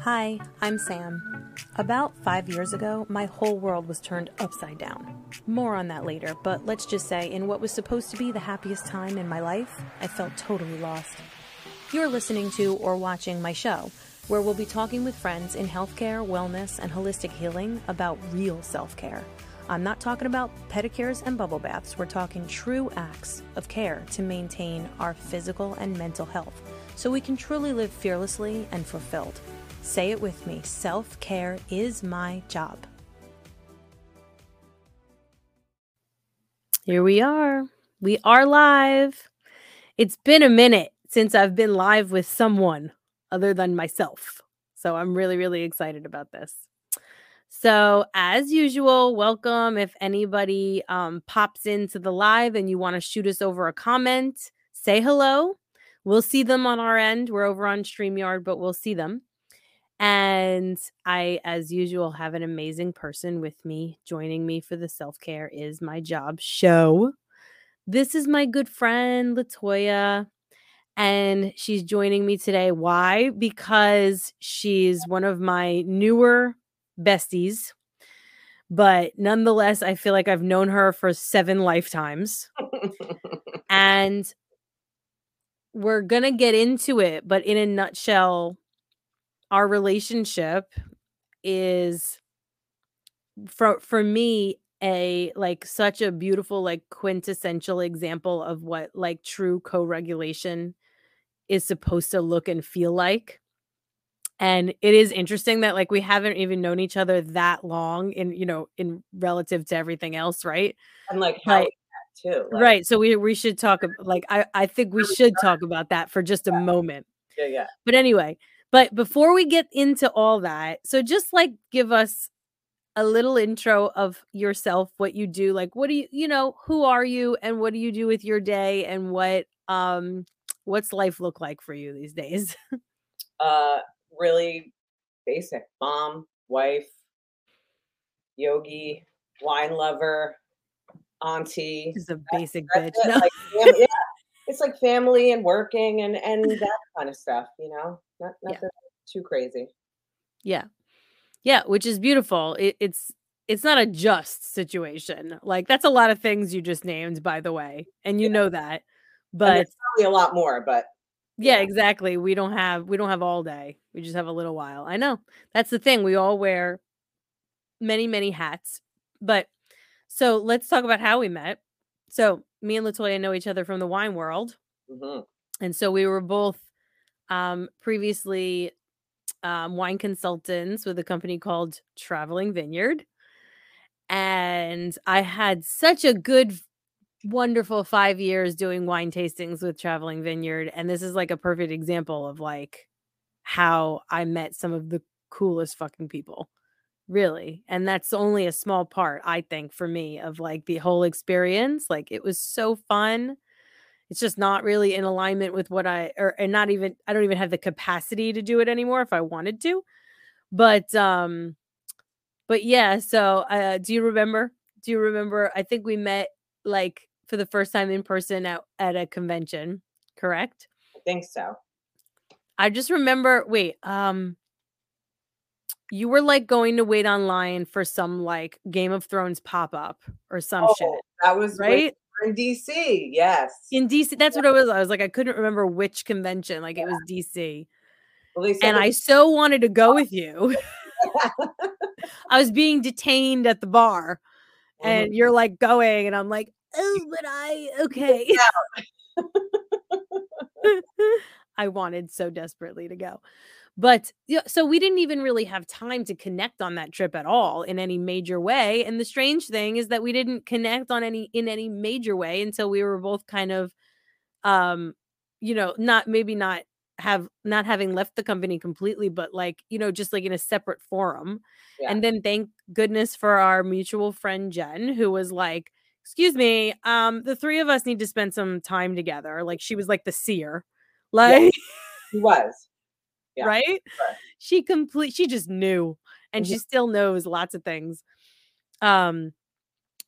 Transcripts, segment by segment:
Hi, I'm Sam. About five years ago, my whole world was turned upside down. More on that later, but let's just say, in what was supposed to be the happiest time in my life, I felt totally lost. You're listening to or watching my show, where we'll be talking with friends in healthcare, wellness, and holistic healing about real self care. I'm not talking about pedicures and bubble baths, we're talking true acts of care to maintain our physical and mental health so we can truly live fearlessly and fulfilled. Say it with me self care is my job. Here we are. We are live. It's been a minute since I've been live with someone other than myself. So I'm really, really excited about this. So, as usual, welcome. If anybody um, pops into the live and you want to shoot us over a comment, say hello. We'll see them on our end. We're over on StreamYard, but we'll see them. And I, as usual, have an amazing person with me. Joining me for the Self Care is My Job show. This is my good friend, Latoya. And she's joining me today. Why? Because she's one of my newer besties. But nonetheless, I feel like I've known her for seven lifetimes. and we're going to get into it. But in a nutshell, our relationship is for for me a like such a beautiful like quintessential example of what like true co-regulation is supposed to look and feel like and it is interesting that like we haven't even known each other that long in you know in relative to everything else right and like how like, too like, right so we we should talk like i i think we should talk about that for just a moment yeah yeah but anyway but before we get into all that, so just like give us a little intro of yourself, what you do, like what do you, you know, who are you and what do you do with your day and what um what's life look like for you these days? uh really basic. Mom, wife, yogi, wine lover, auntie. Is a basic bitch. No? Like, yeah, it's like family and working and and that kind of stuff, you know. Not nothing yeah. too crazy. Yeah. Yeah, which is beautiful. It, it's it's not a just situation. Like that's a lot of things you just named, by the way, and you yeah. know that. But it's probably a lot more. But yeah, yeah, exactly. We don't have we don't have all day. We just have a little while. I know that's the thing. We all wear many many hats. But so let's talk about how we met. So me and Latoya know each other from the wine world, mm-hmm. and so we were both um, previously um, wine consultants with a company called Traveling Vineyard. And I had such a good, wonderful five years doing wine tastings with Traveling Vineyard. And this is like a perfect example of like how I met some of the coolest fucking people. Really. And that's only a small part, I think, for me of like the whole experience. Like it was so fun it's just not really in alignment with what I or and not even I don't even have the capacity to do it anymore if I wanted to. But um but yeah, so uh do you remember? Do you remember I think we met like for the first time in person at at a convention, correct? I think so. I just remember wait, um you were like going to wait online for some like Game of Thrones pop up or some oh, shit. That was right in DC. Yes. In DC. That's what it was. I was like, I couldn't remember which convention. Like yeah. it was DC. Well, and I so wanted to go with you. I was being detained at the bar. Mm-hmm. And you're like going, and I'm like, oh, but I okay. I wanted so desperately to go. But yeah, so we didn't even really have time to connect on that trip at all in any major way. And the strange thing is that we didn't connect on any in any major way until we were both kind of um you know, not maybe not have not having left the company completely, but like, you know, just like in a separate forum. Yeah. And then thank goodness for our mutual friend Jen, who was like, excuse me, um, the three of us need to spend some time together. Like she was like the seer. Like he was yeah. right? She complete she just knew and mm-hmm. she still knows lots of things. Um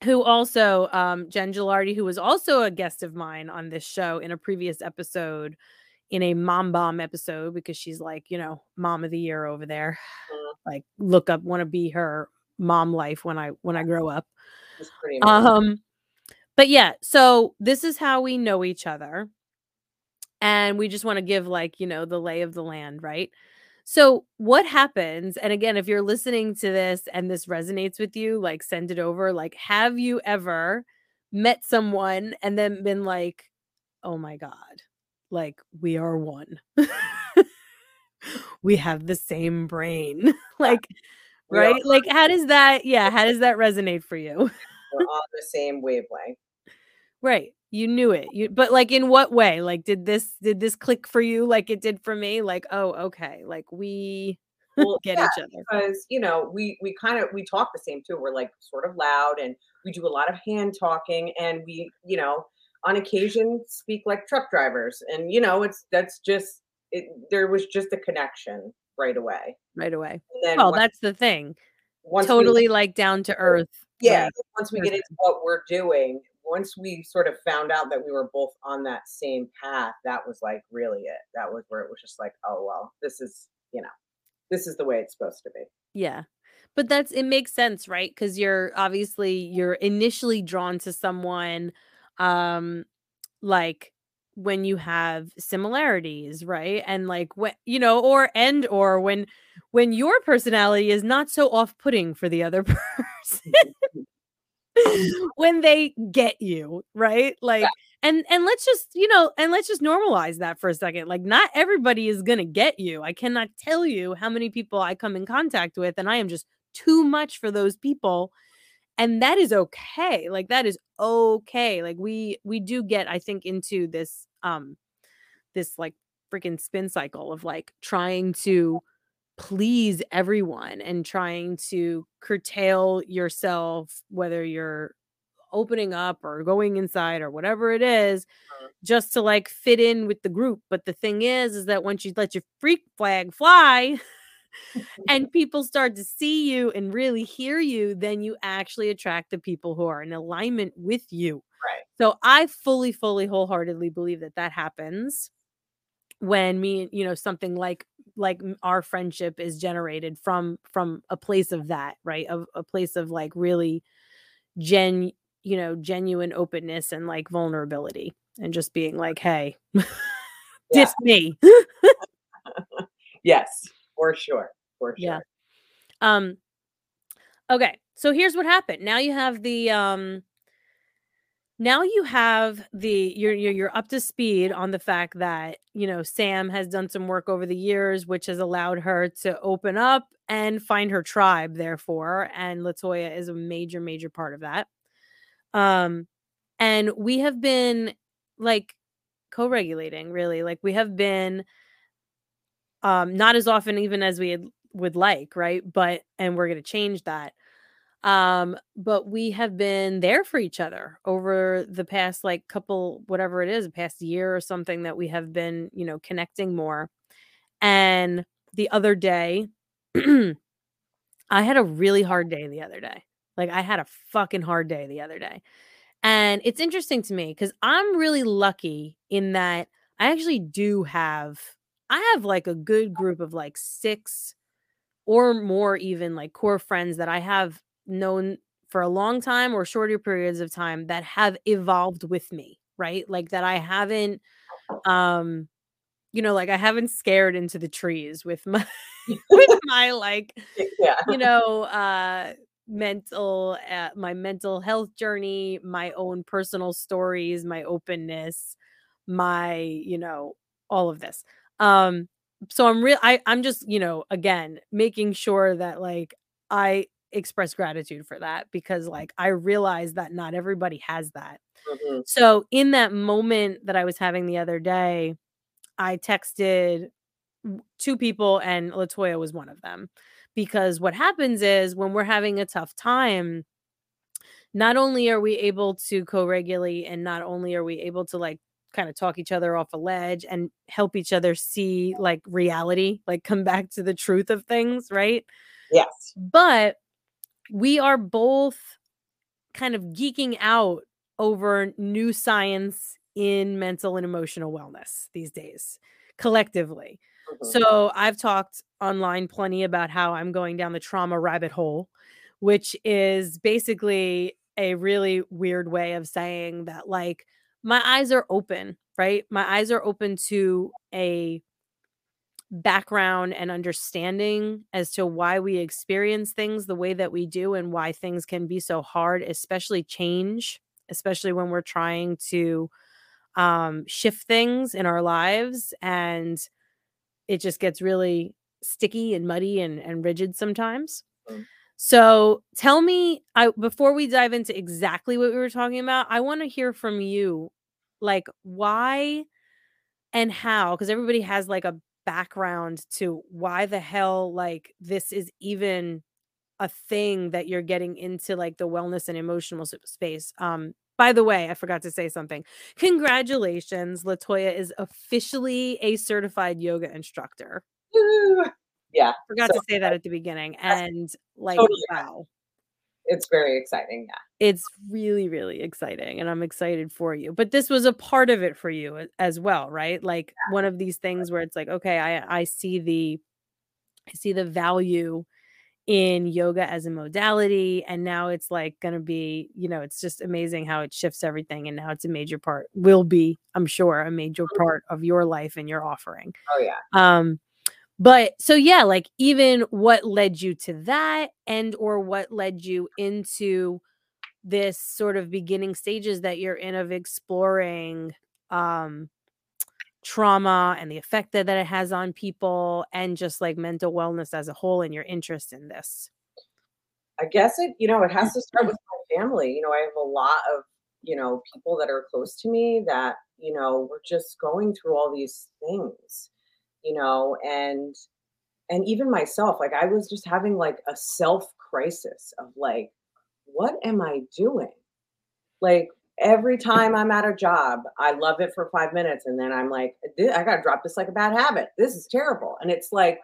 who also um Jen Gilardi, who was also a guest of mine on this show in a previous episode in a mom bomb episode because she's like, you know, mom of the year over there. Mhm. Like look up want to be her mom life when I when I grow up. It's pretty amazing. Um but yeah, so this is how we know each other. And we just want to give like, you know, the lay of the land, right? So what happens and again if you're listening to this and this resonates with you, like send it over. Like have you ever met someone and then been like, "Oh my god, like we are one." we have the same brain. like right? Like how does that yeah, how does that resonate for you? We're on the same wavelength. Right. You knew it. You but like in what way? Like did this did this click for you like it did for me? Like, oh, okay. Like we Well, get yeah, each other. because you know we we kind of we talk the same too. We're like sort of loud, and we do a lot of hand talking, and we you know on occasion speak like truck drivers, and you know it's that's just it. There was just a connection right away. Right away. Well, once- that's the thing. once we- Totally like down to earth. yeah. like, Once we get into what we're doing, once we sort of found out that we were both on that same path, that was like really it. That was where it was just like, oh well, this is you know, this is the way it's supposed to be. Yeah. But that's it makes sense, right? Cuz you're obviously you're initially drawn to someone um like when you have similarities, right? And like when you know or and or when when your personality is not so off-putting for the other person. when they get you, right? Like and and let's just, you know, and let's just normalize that for a second. Like not everybody is going to get you. I cannot tell you how many people I come in contact with and I am just too much for those people and that is okay. Like that is okay. Like we we do get I think into this um this like freaking spin cycle of like trying to please everyone and trying to curtail yourself whether you're opening up or going inside or whatever it is Mhm. just to like fit in with the group but the thing is is that once you let your freak flag fly and people start to see you and really hear you then you actually attract the people who are in alignment with you Right. so i fully fully wholeheartedly believe that that happens when me you know something like like our friendship is generated from from a place of that right of a place of like really gen you know genuine openness and like vulnerability and just being like hey diss me Yes, for sure. For sure. Yeah. Um okay, so here's what happened. Now you have the um now you have the you're you're up to speed on the fact that, you know, Sam has done some work over the years which has allowed her to open up and find her tribe therefore and Latoya is a major major part of that. Um and we have been like co-regulating really. Like we have been um not as often even as we had, would like right but and we're going to change that um but we have been there for each other over the past like couple whatever it is past year or something that we have been you know connecting more. And the other day i had a really hard day the other day. Like i had a fucking hard day the other day. And it's interesting to me because i'm really lucky in that i actually do have I have like a good group of like six or more, even like core friends that I have known for a long time or shorter periods of time that have evolved with me, right? Like that I haven't, um, you know, like I haven't scared into the trees with my with my like Yeah. you know uh mental uh, my mental health journey my own personal stories my openness my you know all of this um so i'm real i i'm just you know again making sure that like i express gratitude for that because like i realize that not everybody has that Mhm. so in that moment that I was having the other day, I texted two people and Latoya was one of them. Because what happens is when we're having a tough time, not only are we able to co-regulate and not only are we able to like kind of talk each other off a ledge and help each other see like reality, like come back to the truth of things, right? Yes. but we are both kind of geeking out over new science in mental and emotional wellness these days collectively. Mhm. So I've talked online plenty about how I'm going down the trauma rabbit hole, which is basically a really weird way of saying that, like, my eyes are open, right? My eyes are open to a background and understanding as to why we experience things the way that we do and why things can be so hard, especially change, especially when we're trying to um, shift things in our lives and it just gets really sticky and muddy and, and rigid sometimes. Mm. So tell me, I before we dive into exactly what we were talking about, I want to hear from you, like why and how, because everybody has like a background to why the hell like this is even a thing that you're getting into like the wellness and emotional space. Um, by the way, I forgot to say something. Congratulations, Latoya is officially a certified yoga instructor. Woo! Yeah, Forgot So to say that at the beginning. And like, Totally. wow, it's very exciting. Yeah. It's really, really exciting. And I'm excited for you. But this was a part of it for you as well, right? Like one of these things where it's like, okay, I, I see the I see the value in yoga as a modality and now it's like going to be you know it's just amazing how it shifts everything and now it's a major part will be i'm sure a major part of your life and your offering Oh yeah. um but so yeah like even what led you to that and or what led you into this sort of beginning stages that you're in of exploring um trauma and the effect that, that it has on people and just like mental wellness as a whole and your interest in this I guess it, you know, it has to start with my family. You know, I have a lot of, you know, people that are close to me that, you know, we're just going through all these things, you know, and and even myself, like I was just having like a self crisis of like, what am I doing? Like every time I'm at a job, I love it for five minutes and then I'm like, I gotta drop this like a bad habit. This is terrible. And it's like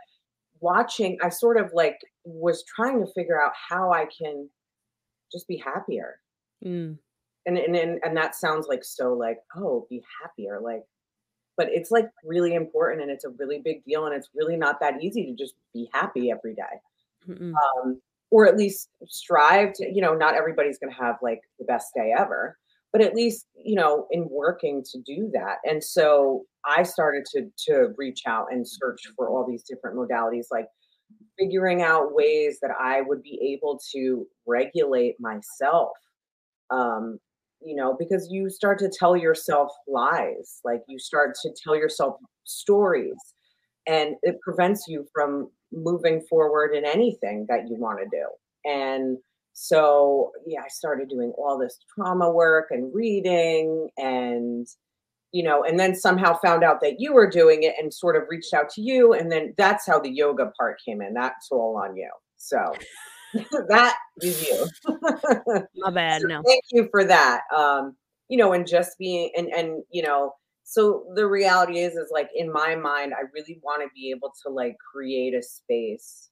watching, I sort of like was trying to figure out how I can just be happier. Mm, And and and, and that sounds like so like, oh, be happier. Like, but it's like really important and it's a really big deal. And it's really not that easy to just be happy every day. Um, or at least strive to, you know, not everybody's gonna have like the best day ever, but at least, you know, in working to do that. And so I started to to reach out and search for all these different modalities, like figuring out ways that I would be able to regulate myself. Um, you know, because you start to tell yourself lies, like you start to tell yourself stories, and it prevents you from moving forward in anything that you want to do. And so, yeah, I started doing all this trauma work and reading and you know, and then somehow found out that you were doing it and sort of reached out to you. And then that's how the yoga part came in. That's all on you. So that is you. my bad So no thank you for that. Um, you know, and just being and and you know, so the reality is is like in my mind, I really want to be able to like create a space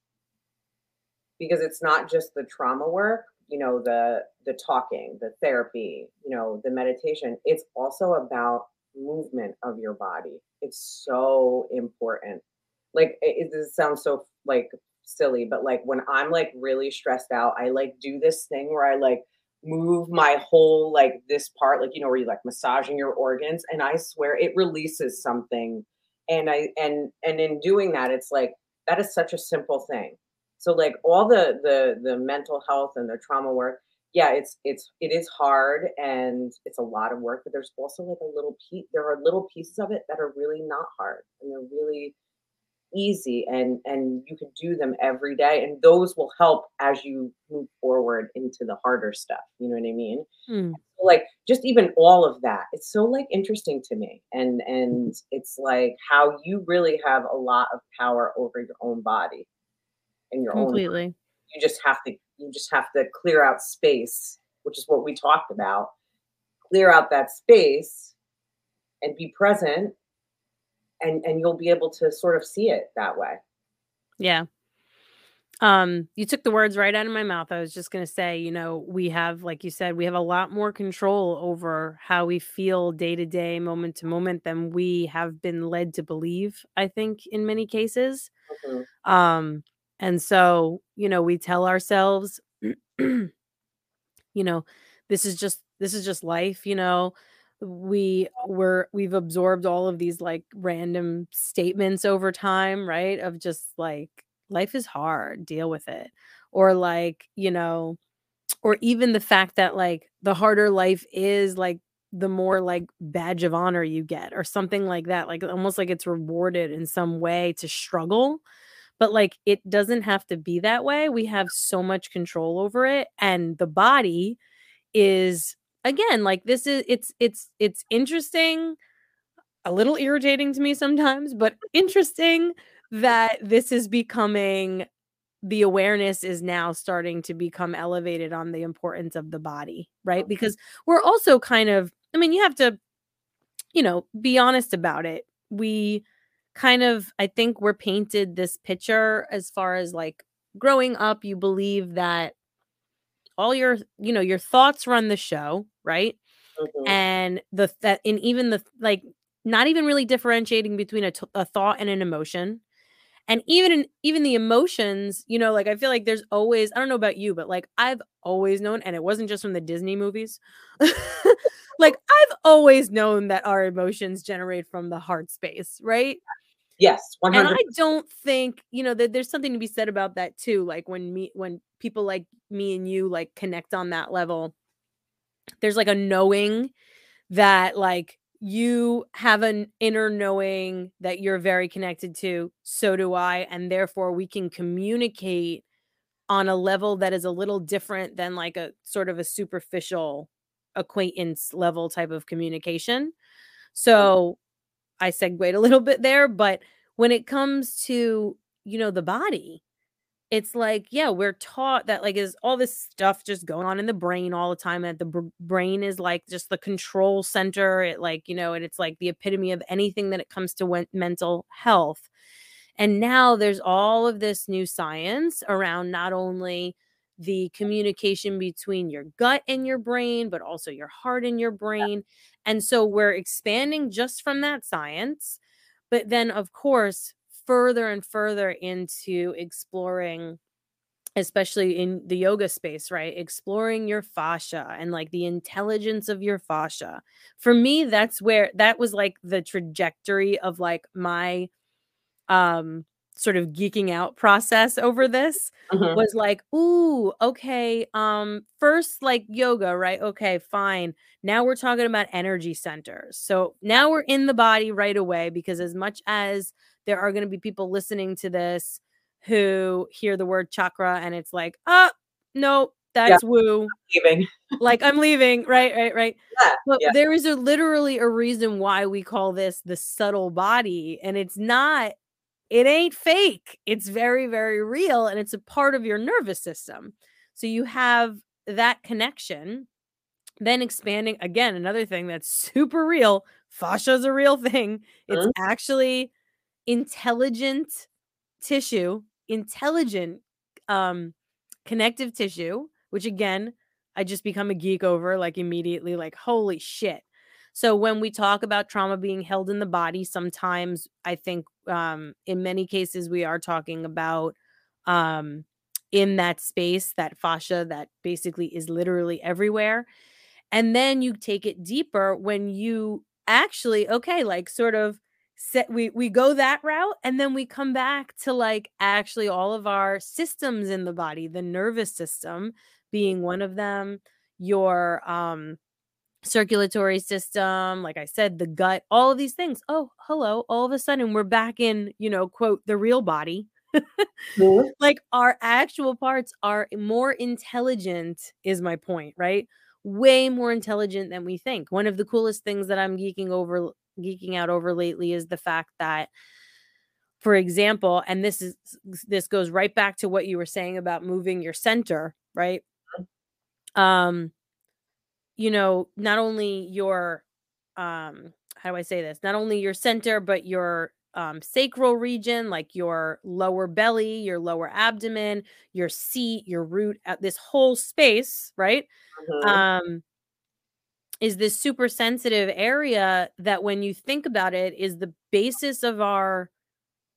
because it's not just the trauma work, you know, the the talking, the therapy, you know, the meditation. It's also about movement of your body. It's so important. Like it, it sounds so like silly, but like when I'm like really stressed out, I like do this thing where I like move my whole like this part, like you know, where you like massaging your organs, and I swear it releases something. And I and and in doing that, it's like that is such a simple thing. So like all the the the mental health and the trauma work, yeah, it's it's it is hard and it's a lot of work, but there's also like a little piece. There are little pieces of it that are really not hard and they're really easy and and you can do them every day and those will help as you move forward into the harder stuff you know what i mean? Mm, like just even all of that it's so like interesting to me and and it's like how you really have a lot of power over your own body and your own completely. you just have to you just have to clear out space which is what we talked about. Clear out that space and be present and and you'll be able to sort of see it that way Yeah. Um, you took the words right out of my mouth. I was just going to say, you know, we have, like you said, we have a lot more control over how we feel day to day, moment to moment than we have been led to believe, I think, in many cases. Mhm. Um, and so, you know, we tell ourselves, you know, this is just this is just life, you know. We were we've absorbed all of these like random statements over time, right? Of just like life is hard, deal with it. Or like, you know, or even the fact that like the harder life is, like the more like badge of honor you get or something like that. Like almost like it's rewarded in some way to struggle but, like, it doesn't have to be that way. We have so much control over it, and the body is again, like, this is it's it's it's interesting, a little irritating to me sometimes, but interesting that this is becoming the awareness is now starting to become elevated on the importance of the body, right? Mm-hmm. Because we're also kind of I mean, you have to, you know, be honest about it. We kind of I think we're painted this picture as far as like growing up, you believe that all your, you know, your thoughts run the show, right? Mhm. And the that and even the like not even really differentiating between a, t- a thought and an emotion. And even in, even the emotions, you know, like I feel like there's always I don't know about you, but like I've always known and it wasn't just from the Disney movies. like I've always known that our emotions generate from the heart space, right? Yes, And I don't think, you know, that there's something to be said about that too. Like when me when people like me and you like connect on that level, there's like a knowing that like you have an inner knowing that you're very connected to, so do I, and therefore we can communicate on a level that is a little different than like a sort of a superficial acquaintance level type of communication. So I segued a little bit there, but when it comes to, you know, the body, it's like, yeah, we're taught that like is all this stuff just going on in the brain all the time and the br- brain is like just the control center. It like, you know, and it's like the epitome of anything that it comes to wen- mental health. And now there's all of this new science around not only the communication between your gut and your brain, but also your heart and your brain. And so we're expanding just from that science. But then, of course, further and further into exploring, especially in the yoga space, right? Exploring your fascia and like the intelligence of your fascia. For me, that's where that was like the trajectory of like my um sort of geeking out process over this Mhm. was like, "Ooh, okay, um first like yoga, right? Okay, fine. Now we're talking about energy centers." So now we're in the body right away because as much as there are going to be people listening to this who hear the word chakra and it's like, "Ah, no, Yeah, that's woo." leaving. Like I'm leaving, right, right, right. Yeah, But yeah. there is a literally a reason why we call this the subtle body and it's not it ain't fake. It's very, very real and it's a part of your nervous system. So you have that connection. Then expanding again, another thing that's super real. Fascia is a real thing. It's Mhm. actually intelligent tissue, intelligent um connective tissue, which again, I just become a geek over like immediately like holy shit. So when we talk about trauma being held in the body, sometimes I think um in many cases we are talking about um in that space, that fascia that basically is literally everywhere. And then you take it deeper when you actually okay, like sort of set we we go that route and then we come back to like actually all of our systems in the body, the nervous system being one of them, your um circulatory system, like I said, the gut, all of these things. Oh, hello, all of a sudden we're back in, you know, quote, the real body. Mhm. Like our actual parts are more intelligent, is my point, right? Way more intelligent than we think. One of the coolest things that I'm geeking over, geeking out over lately is the fact that, for example, and this is this goes right back to what you were saying about moving your center, right? Um, you know, not only your um how do I say this? Not only your center, but your um, sacral region, like your lower belly, your lower abdomen, your seat, your root, at this whole space, right? Mhm. Um, is this super sensitive area that when you think about it is the basis of our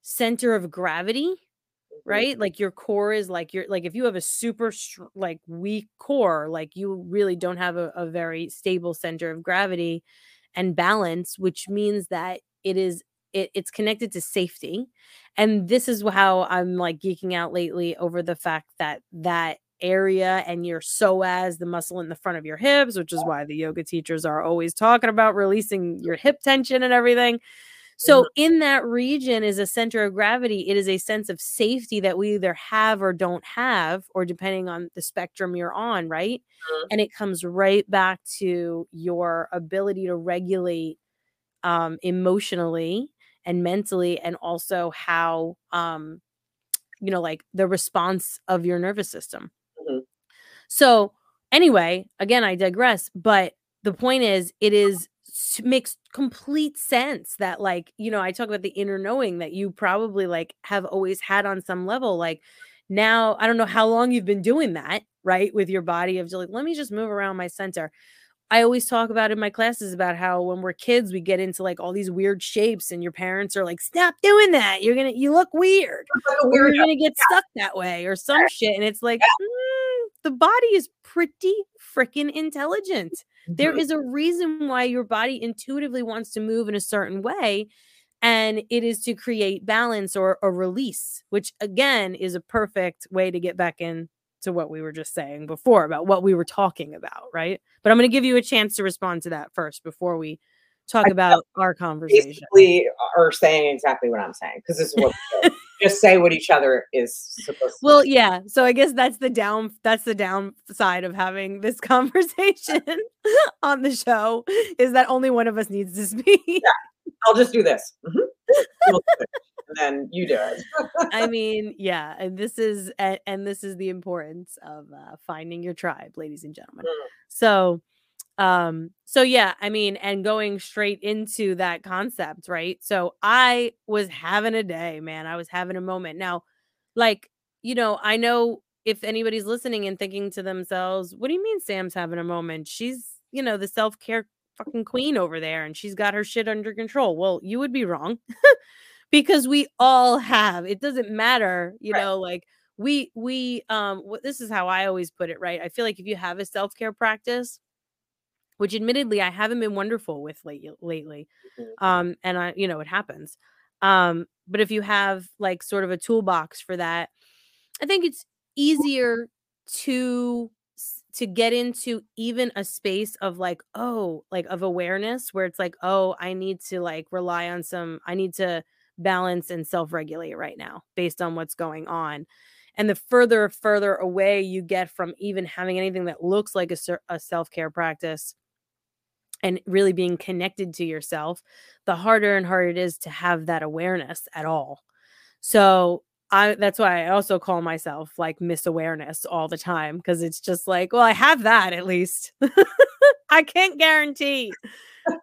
center of gravity. Mm. right? Like your core is like your like if you have a super like weak core like you really don't have a, a very stable center of gravity and balance which means that it is it, it's connected to safety. And this is how i'm like geeking out lately over the fact that that area and your psoas the muscle in the front of your hips which is why the yoga teachers are always talking about releasing your hip tension and everything so in that region is a center of gravity. It is a sense of safety that we either have or don't have, or depending on the spectrum you're on, right? Mhm. And it comes right back to your ability to regulate um, emotionally and mentally, and also how um, you know, like the response of your nervous system. Mhm. So anyway, again, I digress, but the point is, it is s- makes complete sense that like you know i talk about the inner knowing that you probably like have always had on some level like now i don't know how long you've been doing that right with your body of just like let me just move around my center. I always talk about in my classes about how when we're kids we get into like all these weird shapes and your parents are like stop doing that. You're gonna you look weird. It's like a or weird you're gonna get stuck that way or some shit and it's like mm, the body is pretty freaking intelligent there Mhm. a reason why your body intuitively wants to move in a certain way and it is to create balance or a release which again is a perfect way to get back in to what we were just saying before about what we were talking about right but i'm going to give you a chance to respond to that first before we talk I about our conversation basically are saying exactly what I'm saying because this is what we. Just say what each other is supposed to well yeah so i guess that's the down that's the downside of having this conversation on the show is that only one of us needs to speak Yeah. I'll just do this. Mhm. It. and then you do it. I mean, yeah, and this is and, and this is the importance of uh, finding your tribe, ladies and gentlemen. Mm. So, um, so yeah, I mean, and going straight into that concept, right? So I was having a day, man. I was having a moment. Now, like, you know, I know if anybody's listening and thinking to themselves, "What do you mean Sam's having a moment? She's, you know, the self care fucking queen over there, and she's got her shit under control." Well, you would be wrong. because we all have it doesn't matter you Right. know like we we um this is how i always put it right i feel like if you have a self-care practice which admittedly i haven't been wonderful with late, lately Mhm. um and i you know it happens um but if you have like sort of a toolbox for that i think it's easier to to get into even a space of like oh like of awareness where it's like oh i need to like rely on some i need to balance and self-regulate right now based on what's going on and the further further away you get from even having anything that looks like a, a self-care practice and really being connected to yourself the harder and harder it is to have that awareness at all so I that's why I also call myself like Miss Awareness all the time because it's just like, well, I have that at least. I can't guarantee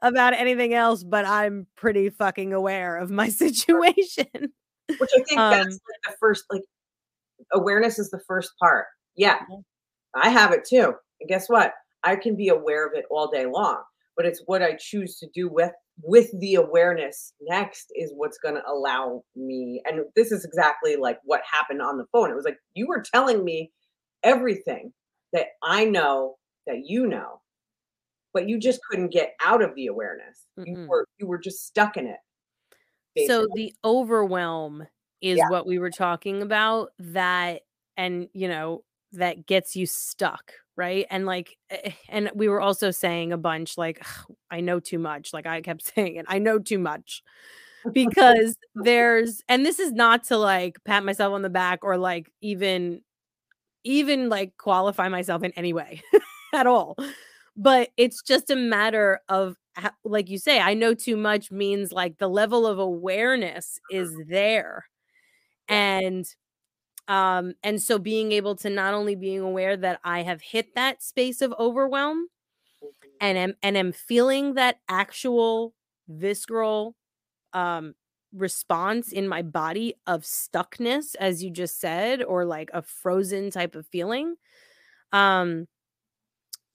about anything else, but I'm pretty fucking aware of my situation. Which I think Um, that's like the first like awareness is the first part. Yeah. Yeah. I have it too. And guess what? I can be aware of it all day long, but it's what I choose to do with with the awareness next is what's going to allow me and this is exactly like what happened on the phone. It was like you were telling me everything that I know that you know, but you just couldn't get out of the awareness. You Mm-mm. were you were just stuck in it. so the overwhelm is Yeah. what we were talking about that and you know that gets you stuck right? And like eh, and we were also saying a bunch like i know too much like i kept saying it i know too much. Because there's and this is not to like pat myself on the back or like even even like qualify myself in any way at all. But it's just a matter of like you say i know too much means like the level of awareness is there. And um and so being able to not only being aware that i have hit that space of overwhelm and am and am feeling that actual visceral um response in my body of stuckness as you just said or like a frozen type of feeling um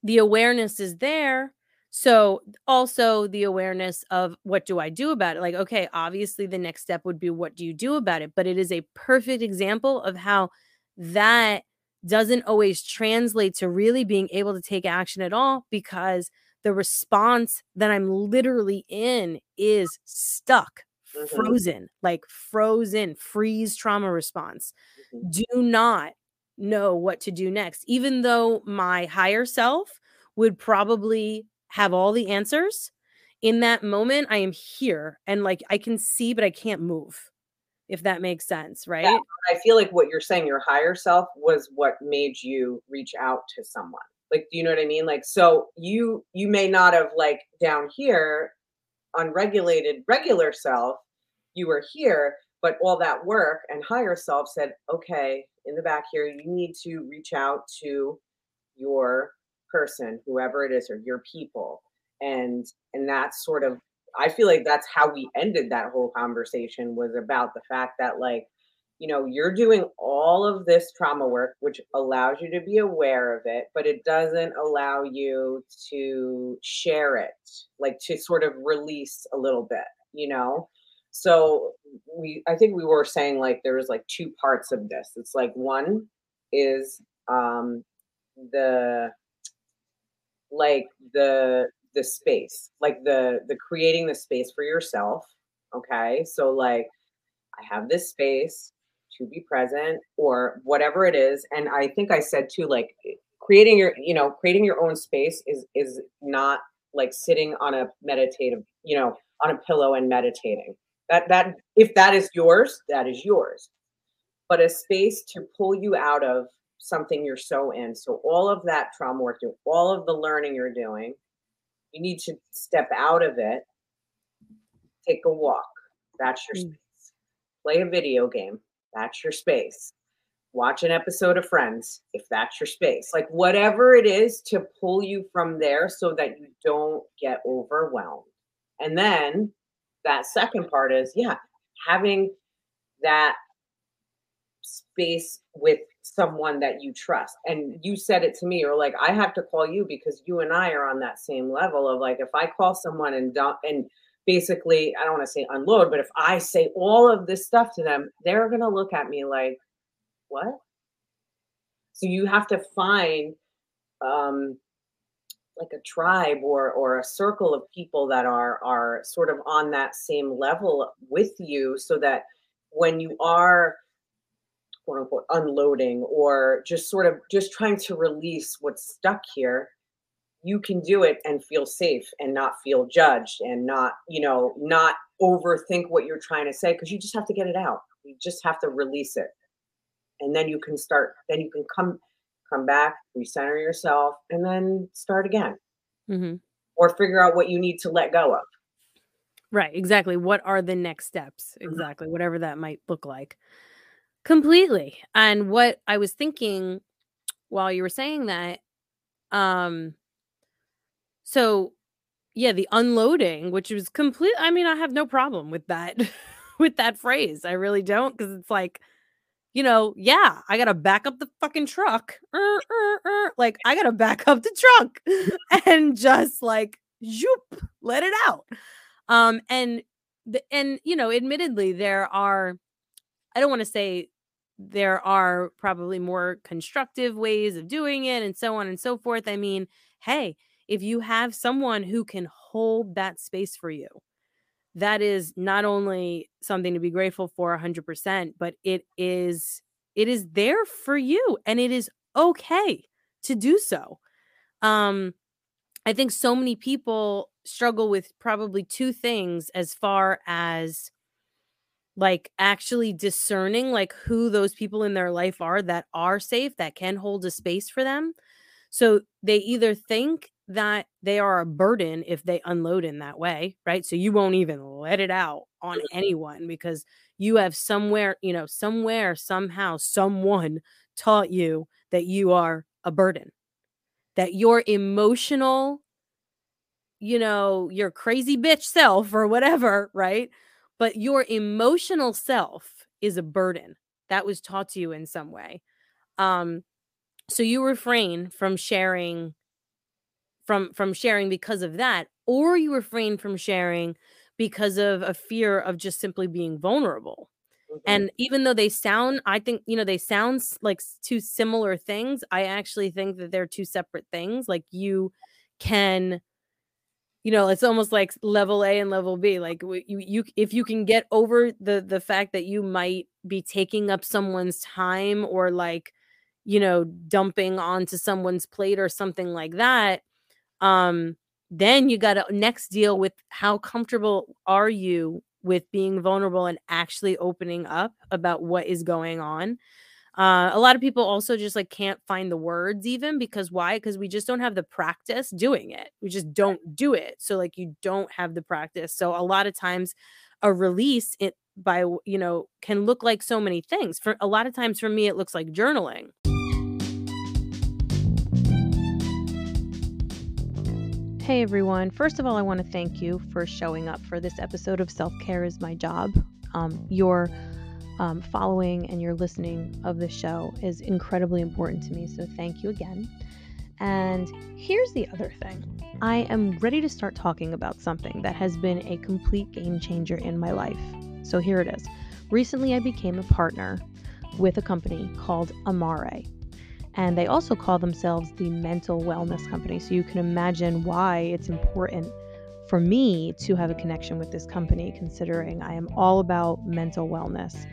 the awareness is there so also the awareness of what do i do about it like okay obviously the next step would be what do you do about it but it is a perfect example of how that doesn't always translate to really being able to take action at all because the response that i'm literally in is stuck Mhm. frozen like frozen freeze trauma response Mhm. do not know what to do next even though my higher self would probably have all the answers in that moment i am here and like i can see but i can't move if that makes sense right Yeah, I feel like what you're saying, your higher self was what made you reach out to someone. Like, do you know what I mean? Like, so you you may not have like down here, unregulated regular self, you were here, but all that work and higher self said, okay, in the back here, you need to reach out to your person, whoever it is, or your people. And and that's sort of I feel like that's how we ended that whole conversation was about the fact that like you know, you're doing all of this trauma work, which allows you to be aware of it, but it doesn't allow you to share it, like to sort of release a little bit, you know? So we, I think we were saying like there was like two parts of this. It's like one is um the like the the space, like the the creating the space for yourself. Okay. So like I have this space to be present or whatever it is. And I think I said too, like creating your, you know, creating your own space is is not like sitting on a meditative, you know, on a pillow and meditating. That that if that is yours, that is yours. But a space to pull you out of something you're so in. So all of that trauma work, all of the learning you're doing, you need to step out of it, take a walk. That's your Mm. space. Play a video game. That's your space. Watch an episode of Friends if that's your space. Like whatever it is to pull you from there so that you don't get overwhelmed. And then that second part is, yeah, having that space with someone that you trust. And you said it to me, or like, I have to call you because you and I are on that same level of like, if I call someone and don't, and basically, I don't want to say unload, but if I say all of this stuff to them, they're to look at me like, what? So you have to find, um, like a tribe or or a circle of people that are are sort of on that same level with you so that when you are quote unquote unloading or just sort of just trying to release what's stuck here you can do it and feel safe and not feel judged and not you know not overthink what you're trying to say because you just have to get it out you just have to release it and then you can start then you can come come back recenter yourself and then start again hmm or figure out what you need to let go of Right, exactly. What are the next steps? Mhm. Exactly, whatever that might look like. Completely. And what I was thinking while you were saying that, um, so yeah, the unloading, which was complete. I mean, I have no problem with that, with that phrase. I really don't, because it's like, you know, yeah, I gotta back up the fucking truck. Er, er, er. Like, I gotta back up the truck and just like, zoop, let it out. Um, and the and you know, admittedly, there are I don't want to say there are probably more constructive ways of doing it and so on and so forth. I mean, hey, if you have someone who can hold that space for you, that is not only something to be grateful for 100%, but it is it is there for you and it is okay to do so. Um I think so many people struggle with probably two things as far as like actually discerning like who those people in their life are that are safe that can hold a space for them. So they either think that they are a burden if they unload in that way right? So you won't even let it out on mm-hmm. anyone because you have somewhere you know somewhere somehow someone taught you that you are a burden. That your emotional you know your crazy bitch self or whatever right but your emotional self is a burden that was taught to you in some way. Um, so you refrain from sharing from from sharing because of that, or you refrain from sharing because of a fear of just simply being vulnerable. Mm-hmm. And even though they sound, I think, you know, they sound like two similar things, I actually think that they're two separate things. Like you can you know it's almost like level a and level b like you you if you can get over the the fact that you might be taking up someone's time or like you know dumping onto someone's plate or something like that um then you got to next deal with how comfortable are you with being vulnerable and actually opening up about what is going on uh, a lot of people also just like can't find the words even because why? Because we just don't have the practice doing it. We just don't do it. So like you don't have the practice. So a lot of times a release it by you know can look like so many things. For a lot of times for me it looks like journaling. Hey everyone. First of all, I want to thank you for showing up for this episode of Self Care is My Job. Um, your um, following and your listening of the show is incredibly important to me. So thank you again. And here's the other thing I am ready to start talking about something that has been a complete game changer in my life. So here it is. Recently, I became a partner with a company called Amare. And they also call themselves the Mental Wellness Company. So you can imagine why it's important for me to have a connection with this company, considering I am all about mental wellness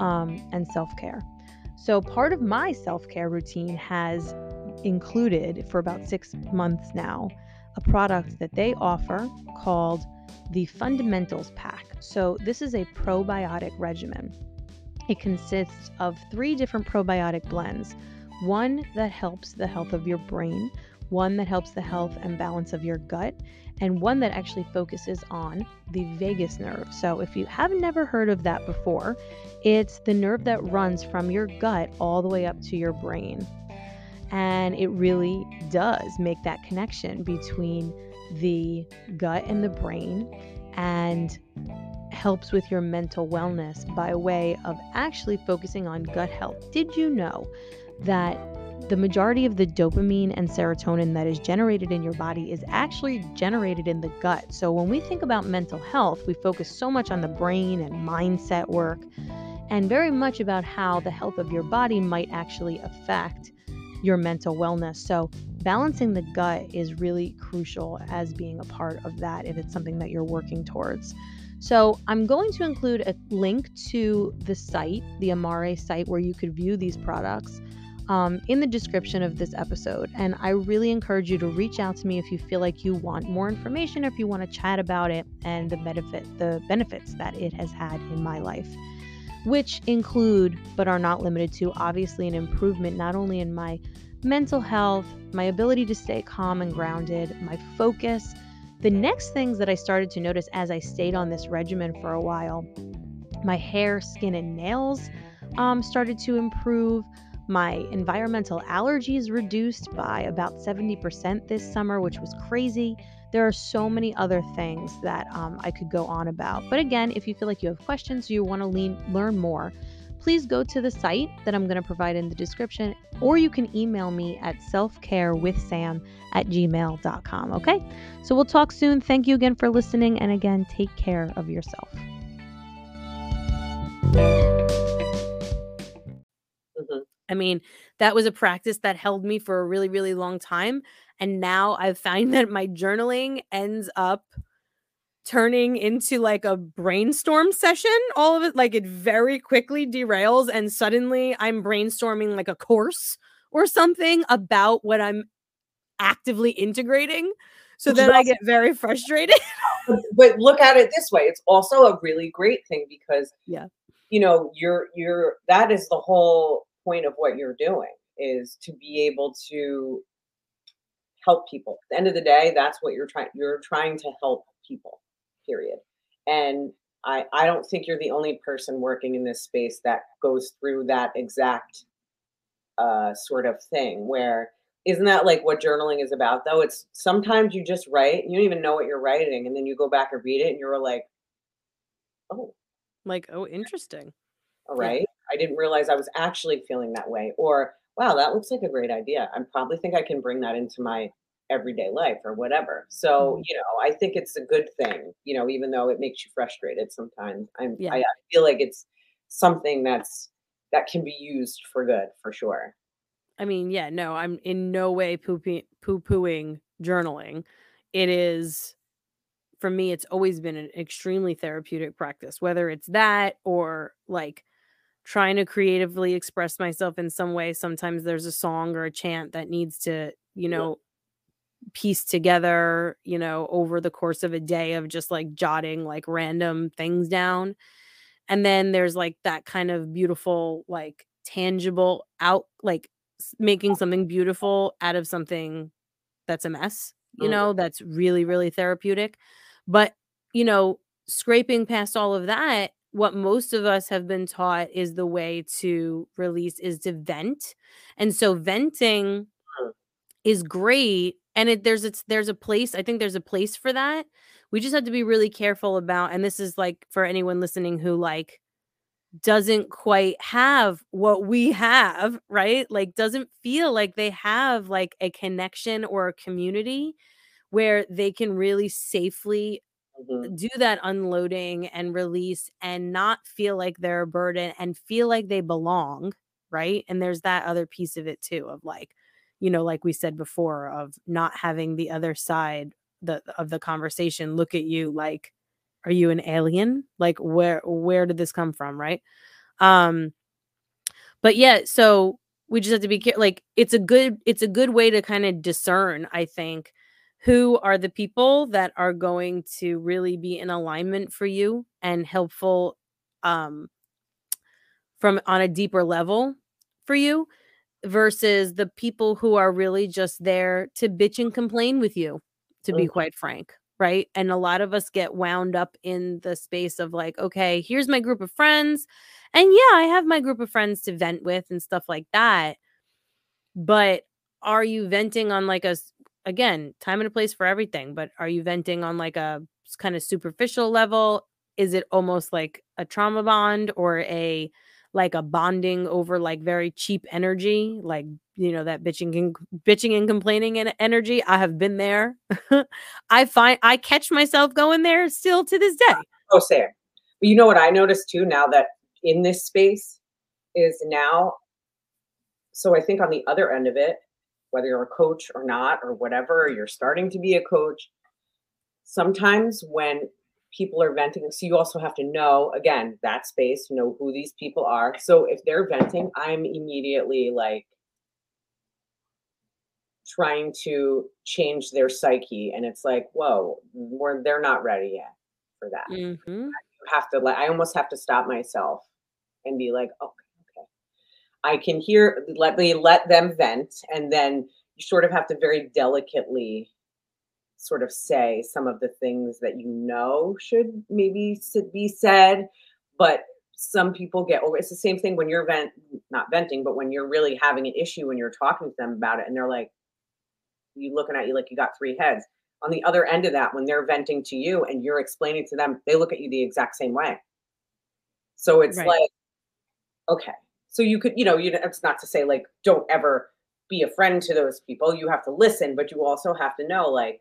um, and self care. So, part of my self care routine has included for about six months now a product that they offer called the Fundamentals Pack. So, this is a probiotic regimen. It consists of three different probiotic blends one that helps the health of your brain, one that helps the health and balance of your gut, and one that actually focuses on the vagus nerve. So, if you have never heard of that before, it's the nerve that runs from your gut all the way up to your brain. And it really does make that connection between the gut and the brain and helps with your mental wellness by way of actually focusing on gut health. Did you know that the majority of the dopamine and serotonin that is generated in your body is actually generated in the gut. So when we think about mental health, we focus so much on the brain and mindset work and very much about how the health of your body might actually affect your mental wellness. So balancing the gut is really crucial as being a part of that if it's something that you're working towards. So, I'm going to include a link to the site, the Amare site, where you could view these products um, in the description of this episode. And I really encourage you to reach out to me if you feel like you want more information or if you want to chat about it and the benefit the benefits that it has had in my life. Which include, but are not limited to, obviously an improvement not only in my mental health, my ability to stay calm and grounded, my focus. The next things that I started to notice as I stayed on this regimen for a while, my hair, skin, and nails um, started to improve. My environmental allergies reduced by about 70% this summer, which was crazy. There are so many other things that um, I could go on about. But again, if you feel like you have questions you want to lean, learn more, please go to the site that I'm going to provide in the description, or you can email me at selfcarewithsam at gmail.com. Okay? So we'll talk soon. Thank you again for listening. And again, take care of yourself. I mean, that was a practice that held me for a really, really long time. And now I find that my journaling ends up turning into like a brainstorm session. All of it, like it very quickly derails. And suddenly I'm brainstorming like a course or something about what I'm actively integrating. So then I get very frustrated. but look at it this way it's also a really great thing because yeah you know you're you're that is the whole point of what you're doing is to be able to help people. At the end of the day, that's what you're trying you're trying to help people. Period. And I I don't think you're the only person working in this space that goes through that exact uh sort of thing where isn't that like what journaling is about though it's sometimes you just write you don't even know what you're writing and then you go back and read it and you're like oh like oh interesting all Yeah. right i didn't realize i was actually feeling that way or wow that looks like a great idea i probably think i can bring that into my everyday life or whatever so Mhm. you know i think it's a good thing you know even though it makes you frustrated sometimes i'm Yeah. I, I feel like it's something that's that can be used for good for sure I mean, yeah, no, I'm in no way poo pooing journaling. It is for me, it's always been an extremely therapeutic practice, whether it's that or like trying to creatively express myself in some way. Sometimes there's a song or a chant that needs to, you Yeah. know, piece together, you know, over the course of a day of just like jotting like random things down. And then there's like that kind of beautiful, like tangible out, like making something beautiful out of something that's a mess, you Mm. know, that's really, really therapeutic. But, you know, scraping past all of that, what most of us have been taught is the way to release is to vent. And so venting is great and it there's it's there's a place I think there's a place for that. We just have to be really careful about and this is like for anyone listening who like doesn't quite have what we have, right? Like doesn't feel like they have like a connection or a community where they can really safely Mhm. do that unloading and release and not feel like they're a burden and feel like they belong, right? And there's that other piece of it too of like, you know, like we said before of not having the other side the of the conversation look at you like are you an alien? Like where where did this come from, right? Um but yeah, so we just have to be like it's a good it's a good way to kind of discern, I think, who are the people that are going to really be in alignment for you and helpful um from on a deeper level for you versus the people who are really just there to bitch and complain with you to be Mhm. quite frank right and a lot of us get wound up in the space of like okay here's my group of friends and yeah i have my group of friends to vent with and stuff like that but are you venting on like a again time and a place for everything but are you venting on like a kind of superficial level? Is it almost like a trauma bond or a like a bonding over like very cheap energy like you know that bitching and bitching and complaining and energy? I have been there. I find i catch myself going there still to this uh, day. Oh, Sam. But you know what I noticed too now that in this space is now, so I think on the other end of it, whether you're a coach or not, or whatever, or you're starting to be a coach, sometimes when people are venting, so you also have to know, again, that space, know who these people are. So if they're venting, I'm immediately like trying to change their psyche. And it's like, whoa, we're, they're not ready yet for that. Mhm. have to like I almost have to stop myself and be like, okay. I can hear let me let them vent and then you sort of have to very delicately sort of say some of the things that you know should maybe be said, but some people get over it's the same thing when you're vent not venting, but when you're really having an issue and you're talking to them about it and they're like you looking at you like you got three heads. On the other end of that, when they're venting to you and you're explaining to them, they look at you the exact same way. So it's Right. like, okay. So you could, you know, you it's not to say like don't ever be a friend to those people. You have to listen, but you also have to know, like,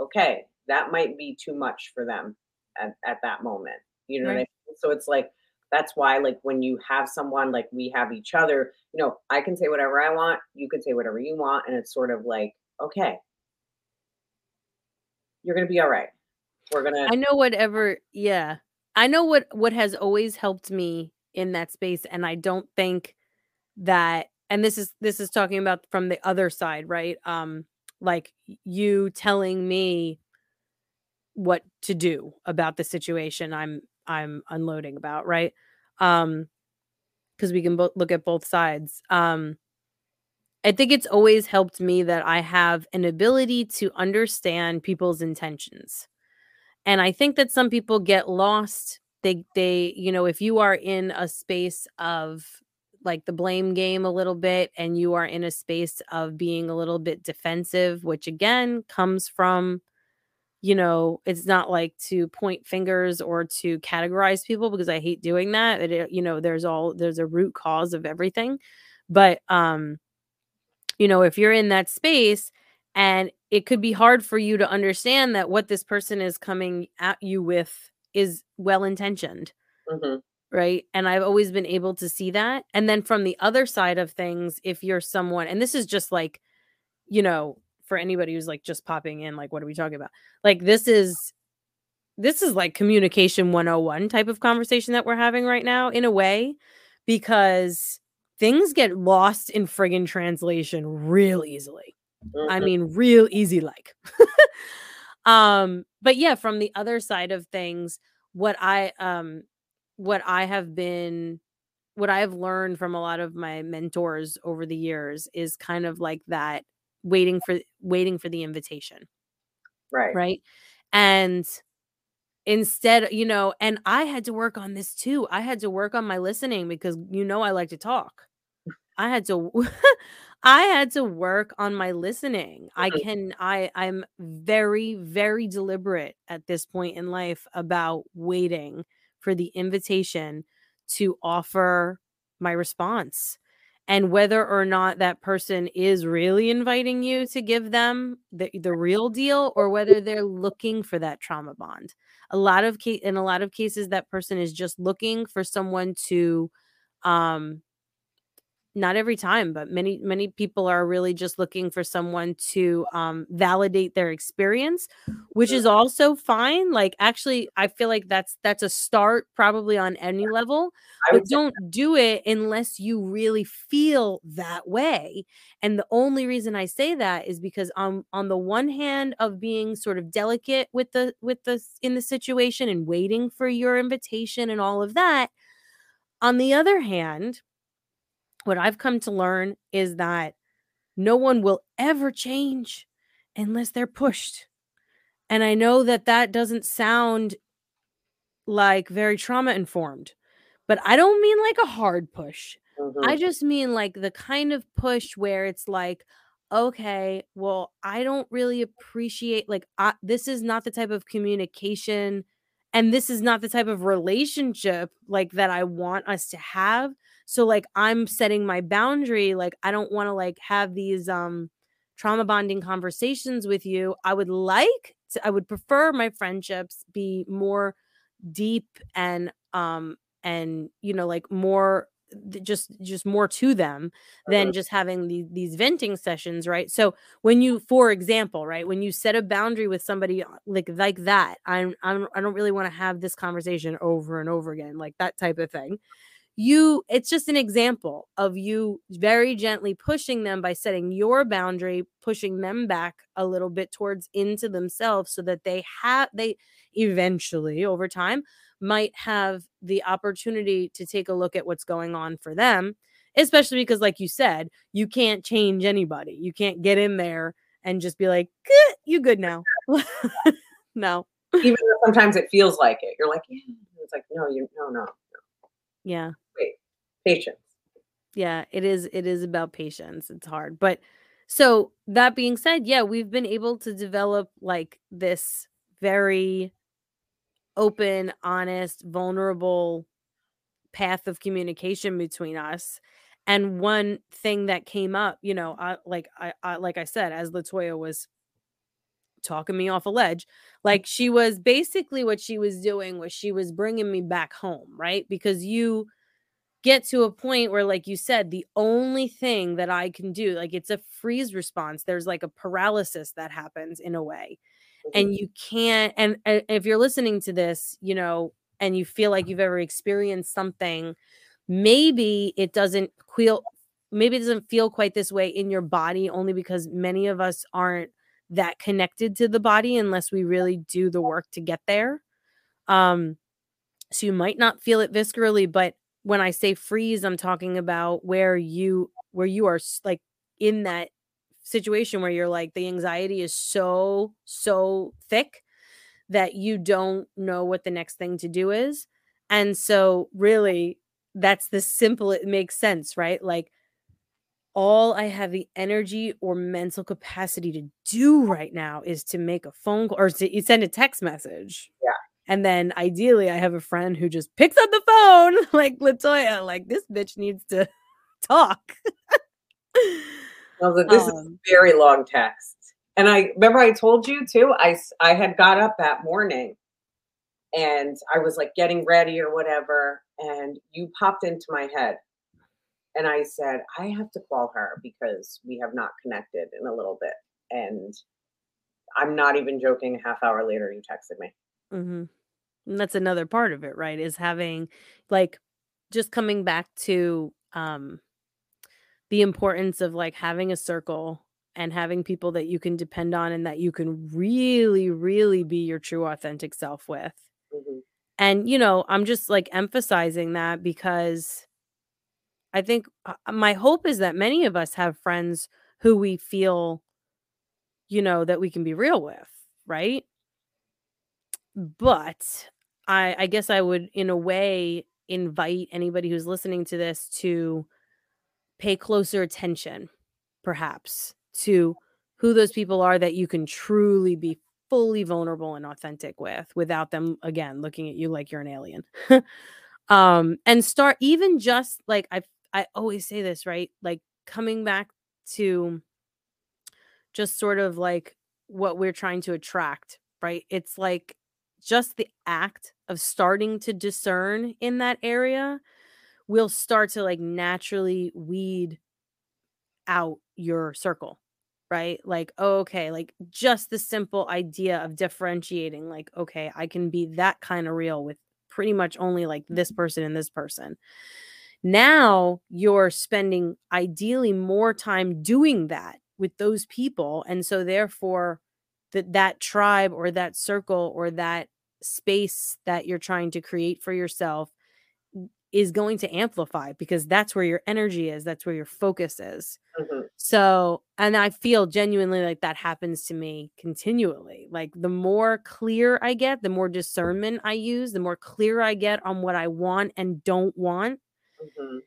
okay, that might be too much for them at, at that moment. You know what I mean? So it's like that's why, like, when you have someone like we have each other, you know, I can say whatever I want, you can say whatever you want, and it's sort of like, okay, you're gonna be all right. We're gonna I know whatever yeah. I know what what has always helped me in that space and I don't think that and this is this is talking about from the other side, right? Um like you telling me what to do about the situation I'm I'm unloading about, right? Um because we can both look at both sides. Um I think it's always helped me that I have an ability to understand people's intentions. And I think that some people get lost. They they, you know, if you are in a space of like the blame game a little bit and you are in a space of being a little bit defensive, which again comes from you know, it's not like to point fingers or to categorize people because I hate doing that. It, you know, there's all there's a root cause of everything. But um you know, if you're in that space and it could be hard for you to understand that what this person is coming at you with is well intentioned. hmm Right. And I've always been able to see that. And then from the other side of things, if you're someone, and this is just like, you know, for anybody who's like just popping in, like, what are we talking about? Like, this is, this is like communication 101 type of conversation that we're having right now in a way, because things get lost in friggin' translation real easily. I Mhm. mean, real easy like. um, but yeah, from the other side of things, what I um what I have been what I have learned from a lot of my mentors over the years is kind of like that waiting for waiting for the invitation, Right. right? And instead, you know, and I had to work on this too. I had to work on my listening because you know I like to talk. I had to I had to work on my listening. I Mhm. can I I'm very very deliberate at this point in life about waiting for the invitation to offer my response. And whether or not that person is really inviting you to give them the, the real deal or whether they're looking for that trauma bond. A lot of ca- in a lot of cases that person is just looking for someone to um not every time but many many people are really just looking for someone to um validate their experience which is also fine like actually i feel like that's that's a start probably on any level but don't do it unless you really feel that way and the only reason i say that is because on on the one hand of being sort of delicate with the with the in the situation and waiting for your invitation and all of that on the other hand what I've come to learn is that no one will ever change unless they're pushed. And I know that that doesn't sound like very trauma informed, but I don't mean like a hard push. Mhm. I just mean like the kind of push where it's like, okay, well, I don't really appreciate like I, this is not the type of communication and this is not the type of relationship like that I want us to have. So like I'm setting my boundary like I don't want to like have these um trauma bonding conversations with you. I would like to, I would prefer my friendships be more deep and um and you know like more just just more to them than Mhm. just having these these venting sessions right so when you for example right when you set a boundary with somebody uh, like like that i'm, I'm i don't really want to have this conversation over and over again like that type of thing you it's just an example of you very gently pushing them by setting your boundary pushing them back a little bit towards into themselves so that they have they eventually over time might have the opportunity to take a look at what's going on for them especially because like you said you can't change anybody you can't get in there and just be like "Good, you good now no Even though sometimes it feels like it. You're like, yeah. It's like, no, you no, no. Yeah Wait. Patience. Yeah, it is it is about patience. It's hard. But so that being said, yeah, we've been able to develop like this very open, honest, vulnerable path of communication between us. And one thing that came up, you know, I like I, I like I said, as Latoya was talking me off a ledge, like she was basically what she was doing was she was bringing me back home, right? Because you get to a point where like you said the only thing that i can do like it's a freeze response there's like a paralysis that happens in a way Mhm. and you can't and, and if you're listening to this you know and you feel like you've ever experienced something maybe it doesn't feel maybe it doesn't feel quite this way in your body only because many of us aren't that connected to the body unless we really do the work to get there. Um so you might not feel it viscerally but when i say freeze i'm talking about where you where you are like in that situation where you're like the anxiety is so so thick that you don't know what the next thing to do is. And so really that's the simple it makes sense right? Like all I have the energy or mental capacity to do right now is to make a phone call or to send a text message. Yeah. And then ideally, I have a friend who just picks up the phone, like Latoya, like this bitch needs to talk. Like, this um, is a very long text. And I remember I told you too, I, I had got up that morning and I was like getting ready or whatever. And you popped into my head. And I said, I have to call her because we have not connected in a little bit. And I'm not even joking. A half hour later, you texted me. Mm-hmm. And that's another part of it, right? Is having like just coming back to um the importance of like having a circle and having people that you can depend on and that you can really really be your true authentic self with mm-hmm. and you know i'm just like emphasizing that because i think uh, my hope is that many of us have friends who we feel you know that we can be real with right but i i guess i would in a way invite anybody who's listening to this to pay closer attention, perhaps, to who those people are that you can truly be fully vulnerable and authentic with without them again looking at you like you're an alien. um and start even just like I I always say this, right? Like coming back to just sort of like what we're trying to attract, right? It's like just the act of starting to discern in that area will start to like naturally weed out your circle right like oh, okay like just the simple idea of differentiating like okay i can be that kind of real with pretty much only like this mm-hmm. person and this person now you're spending ideally more time doing that with those people and so therefore that that tribe or that circle or that space that you're trying to create for yourself is going to amplify because that's where your energy is that's where your focus is mm-hmm. so and i feel genuinely like that happens to me continually like the more clear i get the more discernment i use the more clear i get on what i want and don't want mm-hmm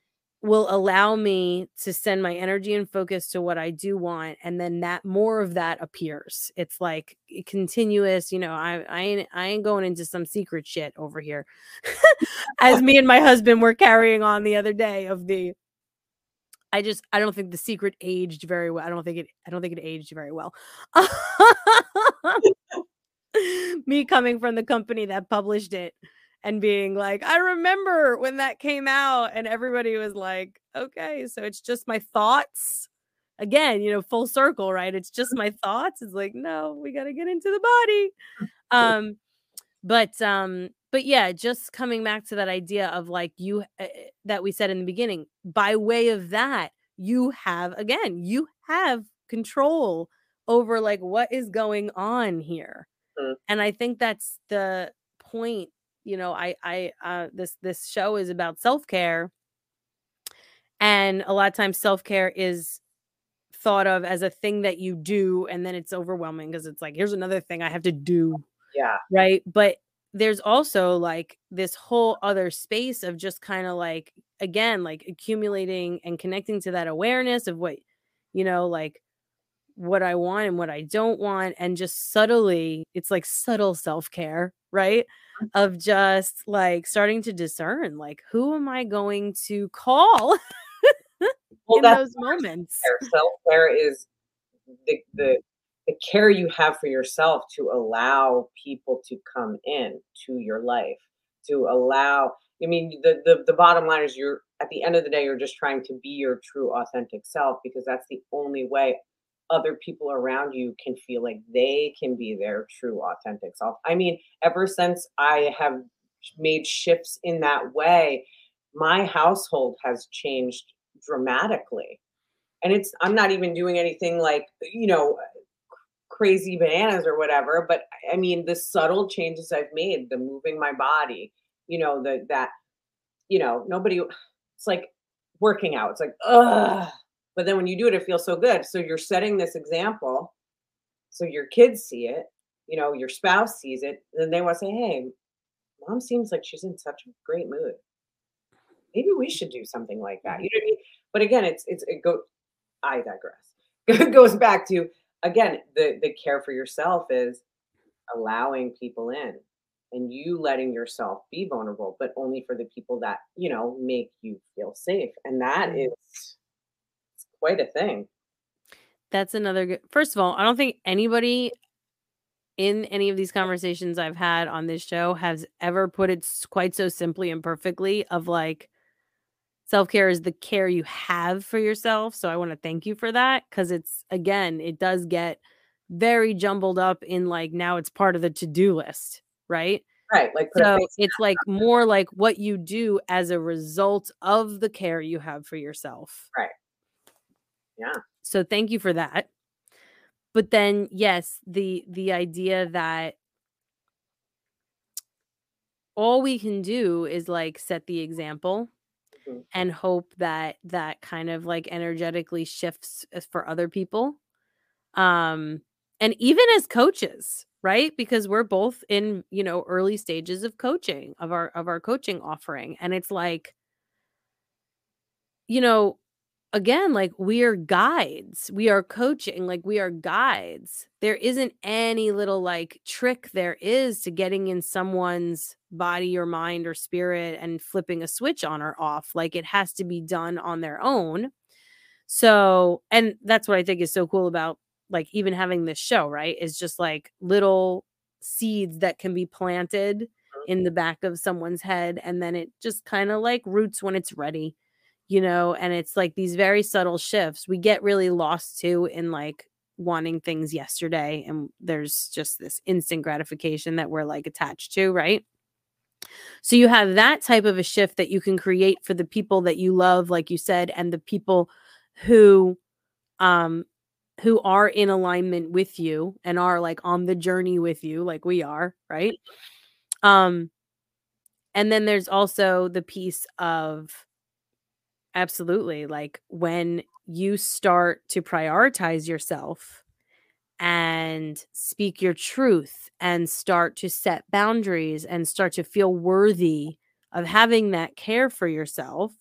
will allow me to send my energy and focus to what I do want and then that more of that appears. It's like continuous, you know, I I ain't I ain't going into some secret shit over here. As me and my husband were carrying on the other day of the I just I don't think the secret aged very well. I don't think it I don't think it aged very well. me coming from the company that published it and being like, I remember when that came out, and everybody was like, okay, so it's just my thoughts. Again, you know, full circle, right? It's just my thoughts. It's like, no, we got to get into the body. Um, but um, but yeah, just coming back to that idea of like you uh, that we said in the beginning, by way of that, you have again, you have control over like what is going on here. Mm. And I think that's the point you know i i uh this this show is about self-care and a lot of times self-care is thought of as a thing that you do and then it's overwhelming because it's like here's another thing i have to do yeah. right? But there's also like this whole other space of just kind of like again like accumulating and connecting to that awareness of what you know like what i want and what i don't want and just subtly it's like subtle self-care right of just like starting to discern like who am I going to call well, in those moments. Self care is the, the the care you have for yourself to allow people to come in to your life to allow i mean the, the the bottom line is you're at the end of the day you're just trying to be your true authentic self because that's the only way other people around you can feel like they can be their true authentic self. I mean, ever since I have made shifts in that way, my household has changed dramatically. And it's, I'm not even doing anything like, you know, crazy bananas or whatever, but I mean, the subtle changes I've made, the moving my body, you know, the, that, you know, nobody, it's like working out. It's like, ugh, but then when you do it, it feels so good. So you're setting this example. So your kids see it, you know, your spouse sees it, then they want to say, Hey, mom seems like she's in such a great mood. Maybe we should do something like that. You know what I mean? But again, it's it's it go I digress. it goes back to again the the care for yourself is allowing people in and you letting yourself be vulnerable, but only for the people that you know make you feel safe, and that is quite a thing. That's another good First of all, I don't think anybody in any of these conversations I've had on this show has ever put it quite so simply and perfectly of, like, self-care is the care you have for yourself, so I wanna thank you for that because it's again, it does get very jumbled up in, like, now it's part of the to-do list, right? Right, like, So, it's, like, more like what you do as a result of the care you have for yourself. Right. Yeah. So, thank you for that. But then, yes, the the idea that all we can do is, like, set the example Mhm. and hope that that kind of, like, energetically shifts, uh, for other people. Um, and even as coaches, right? Because we're both in, you know, early stages of coaching, of our of our coaching offering, and it's like you know, again, like, we are guides, we are coaching, like, we are guides. There isn't any little, like, trick there is to getting in someone's body or mind or spirit and flipping a switch on or off, like, it has to be done on their own. So and that's what I think is so cool about, like, even having this show, right? Is just, like, little seeds that can be planted in the back of someone's head, and then it just kinda, like, roots when it's ready, you know? And it's, like, these very subtle shifts. We get really lost too in, like, wanting things yesterday, and there's just this instant gratification that we're, like, attached to, right? So, you have that type of a shift that you can create for the people that you love, like you said, and the people who, um, who are in alignment with you and are, like, on the journey with you like we are, right? Um and then there's also the piece of absolutely, like, when you start to prioritize yourself and speak your truth and start to set boundaries and start to feel worthy of having that care for yourself,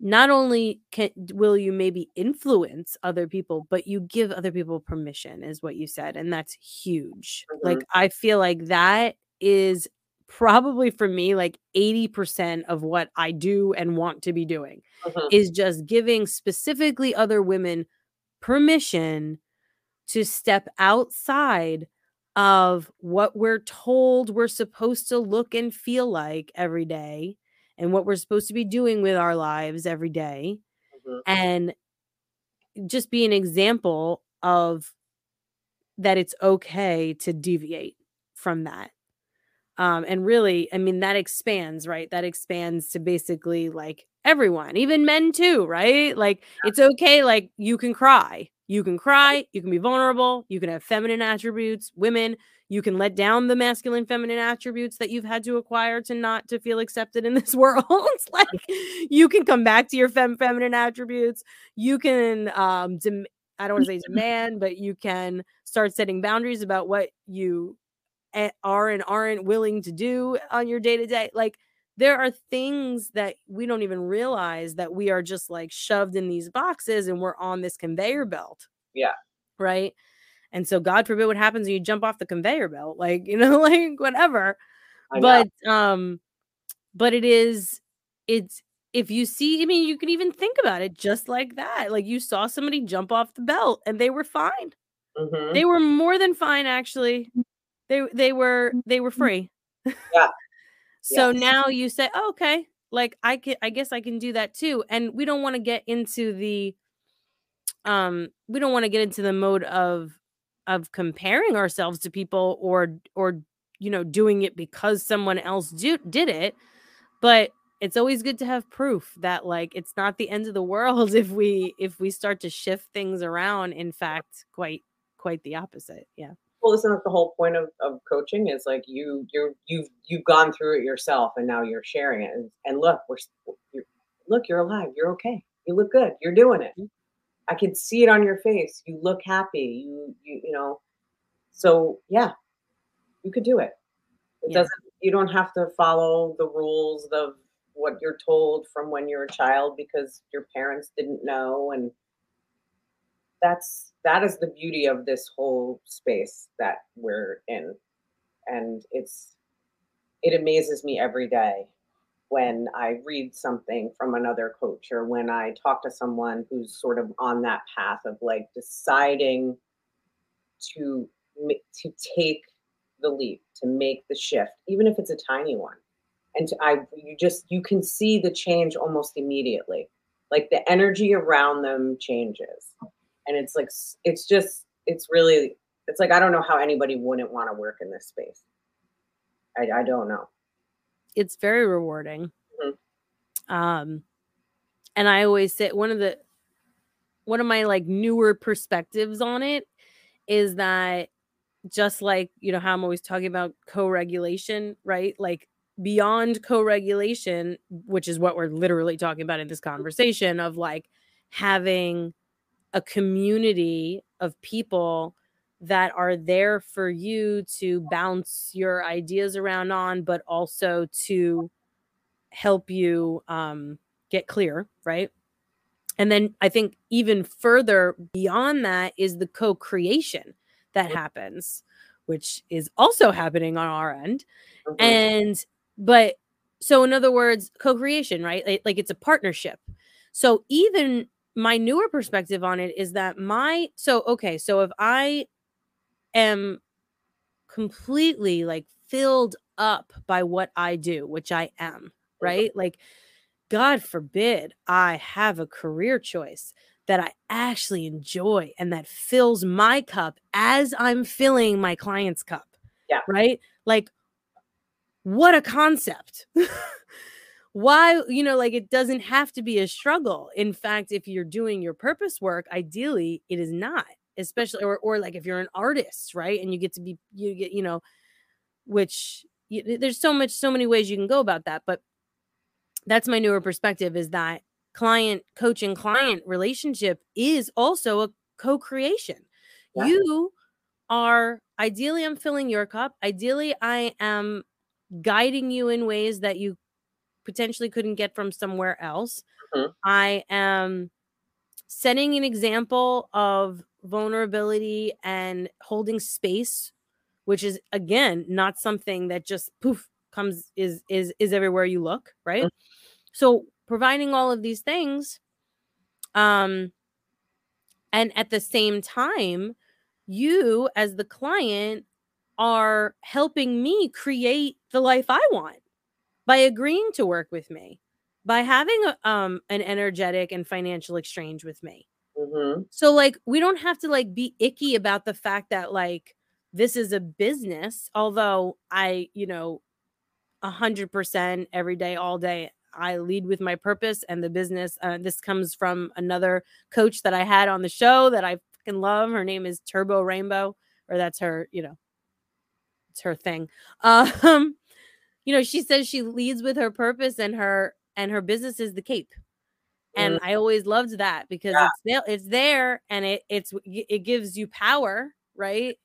not only can will you maybe influence other people, but you give other people permission, is what you said, and that's huge. Like, Mhm. I feel like that is probably for me, like, 80% of what I do and want to be doing, Mhm. is just giving specifically other women permission to step outside of what we're told we're supposed to look and feel like every day, and what we're supposed to be doing with our lives every day, Mhm. and just be an example of that it's okay to deviate from that. Um, and really, I mean, that expands, right? That expands to basically, like, everyone, even men too, right? Like, it's okay, like, you can cry. You can cry, you can be vulnerable, you can have feminine attributes. Women, you can let down the masculine feminine attributes that you've had to acquire to not to feel accepted in this world. Like, you can come back to your fem feminine attributes. You can, um, dem I don't wanna say demand, but you can start setting boundaries about what you, are and aren't willing to do on your day to day. Like, there are things that we don't even realize that we are just, like, shoved in these boxes, and we're on this conveyor belt. Yeah. Right? And so God forbid what happens when you jump off the conveyor belt, like, you know, like, whatever. But, um, but it is it's if you see I mean, you can even think about it just like that. Like, you saw somebody jump off the belt, and they were fine. Mhm. They were more than fine, actually. They they were they were free. Yeah. So, Yes. now you say, "Oh, okay. Like, I can I guess I can do that too." And we don't wanna get into the um, we don't wanna get into the mode of of comparing ourselves to people or or, you know, doing it because someone else do did it, but it's always good to have proof that, like, it's not the end of the world if we if we start to shift things around, in fact, quite quite the opposite, yeah. Well, isn't that the whole point of of coaching is, like, you you're you've you've gone through it yourself, and now you're sharing it, and and look, we're you're look, you're alive, you're okay. You look good, you're doing it. Mhm. I can see it on your face. You look happy. You you you know? So, yeah. You could do it. It Yeah. doesn't you don't have to follow the rules of what you're told from when you're a child because your parents didn't know, and that's that is the beauty of this whole space that we're in. And it's it amazes me every day when i read something from another coach or when i talk to someone who's sort of on that path of like deciding to to take the leap to make the shift even if it's a tiny one. And to, i you just you can see the change almost immediately. Like the energy around them changes and it's like it's just it's really it's like i don't know how anybody wouldn't want to work in this space. I, I don't know. It's very rewarding. Mm-hmm. um and i always say one of the one of my like newer perspectives on it is that just like you know how i'm always talking about co-regulation right? Like beyond co-regulation which is what we're literally talking about in this conversation of like having a community of people that are there for you to bounce your ideas around on but also to help you um, get clear right? And then i think even further beyond that is the co-creation that happens which is also happening on our end. Mm-hmm. and but so in other words co-creation right? Like, like it's a partnership. So even my newer perspective on it is that my so okay so if i am completely like filled up by what i do which i am right? Like god forbid i have a career choice that i actually enjoy and that fills my cup as i'm filling my client's cup yeah. right? Like what a concept. Why, you know, like it doesn't have to be a struggle. In fact, if you're doing your purpose work, ideally it is not, especially or or like if you're an artist, right? And you get to be you get, you know, which you, there's so much so many ways you can go about that, but that's my newer perspective is that client coach and client relationship is also a co-creation. Yeah. You are ideally I'm filling your cup. Ideally I am guiding you in ways that you potentially couldn't get from somewhere else. Mm-hmm. I am setting an example of vulnerability and holding space, which is again not something that just poof comes is is is everywhere you look, right? Mm-hmm. So providing all of these things um and at the same time you as the client are helping me create the life I want by agreeing to work with me, by having a, um an energetic and financial exchange with me. Mm-hmm. So like we don't have to like be icky about the fact that like this is a business, although I, you know, a hundred percent every day, all day. I lead with my purpose and the business. Uh, this comes from another coach that I had on the show that I fucking love. Her name is Turbo Rainbow, or that's her, you know, it's her thing. Um, you know, she says she leads with her purpose and her and her business is the cape. And mm. I always loved that because yeah. it's there, it's there and it it's it gives you power, right?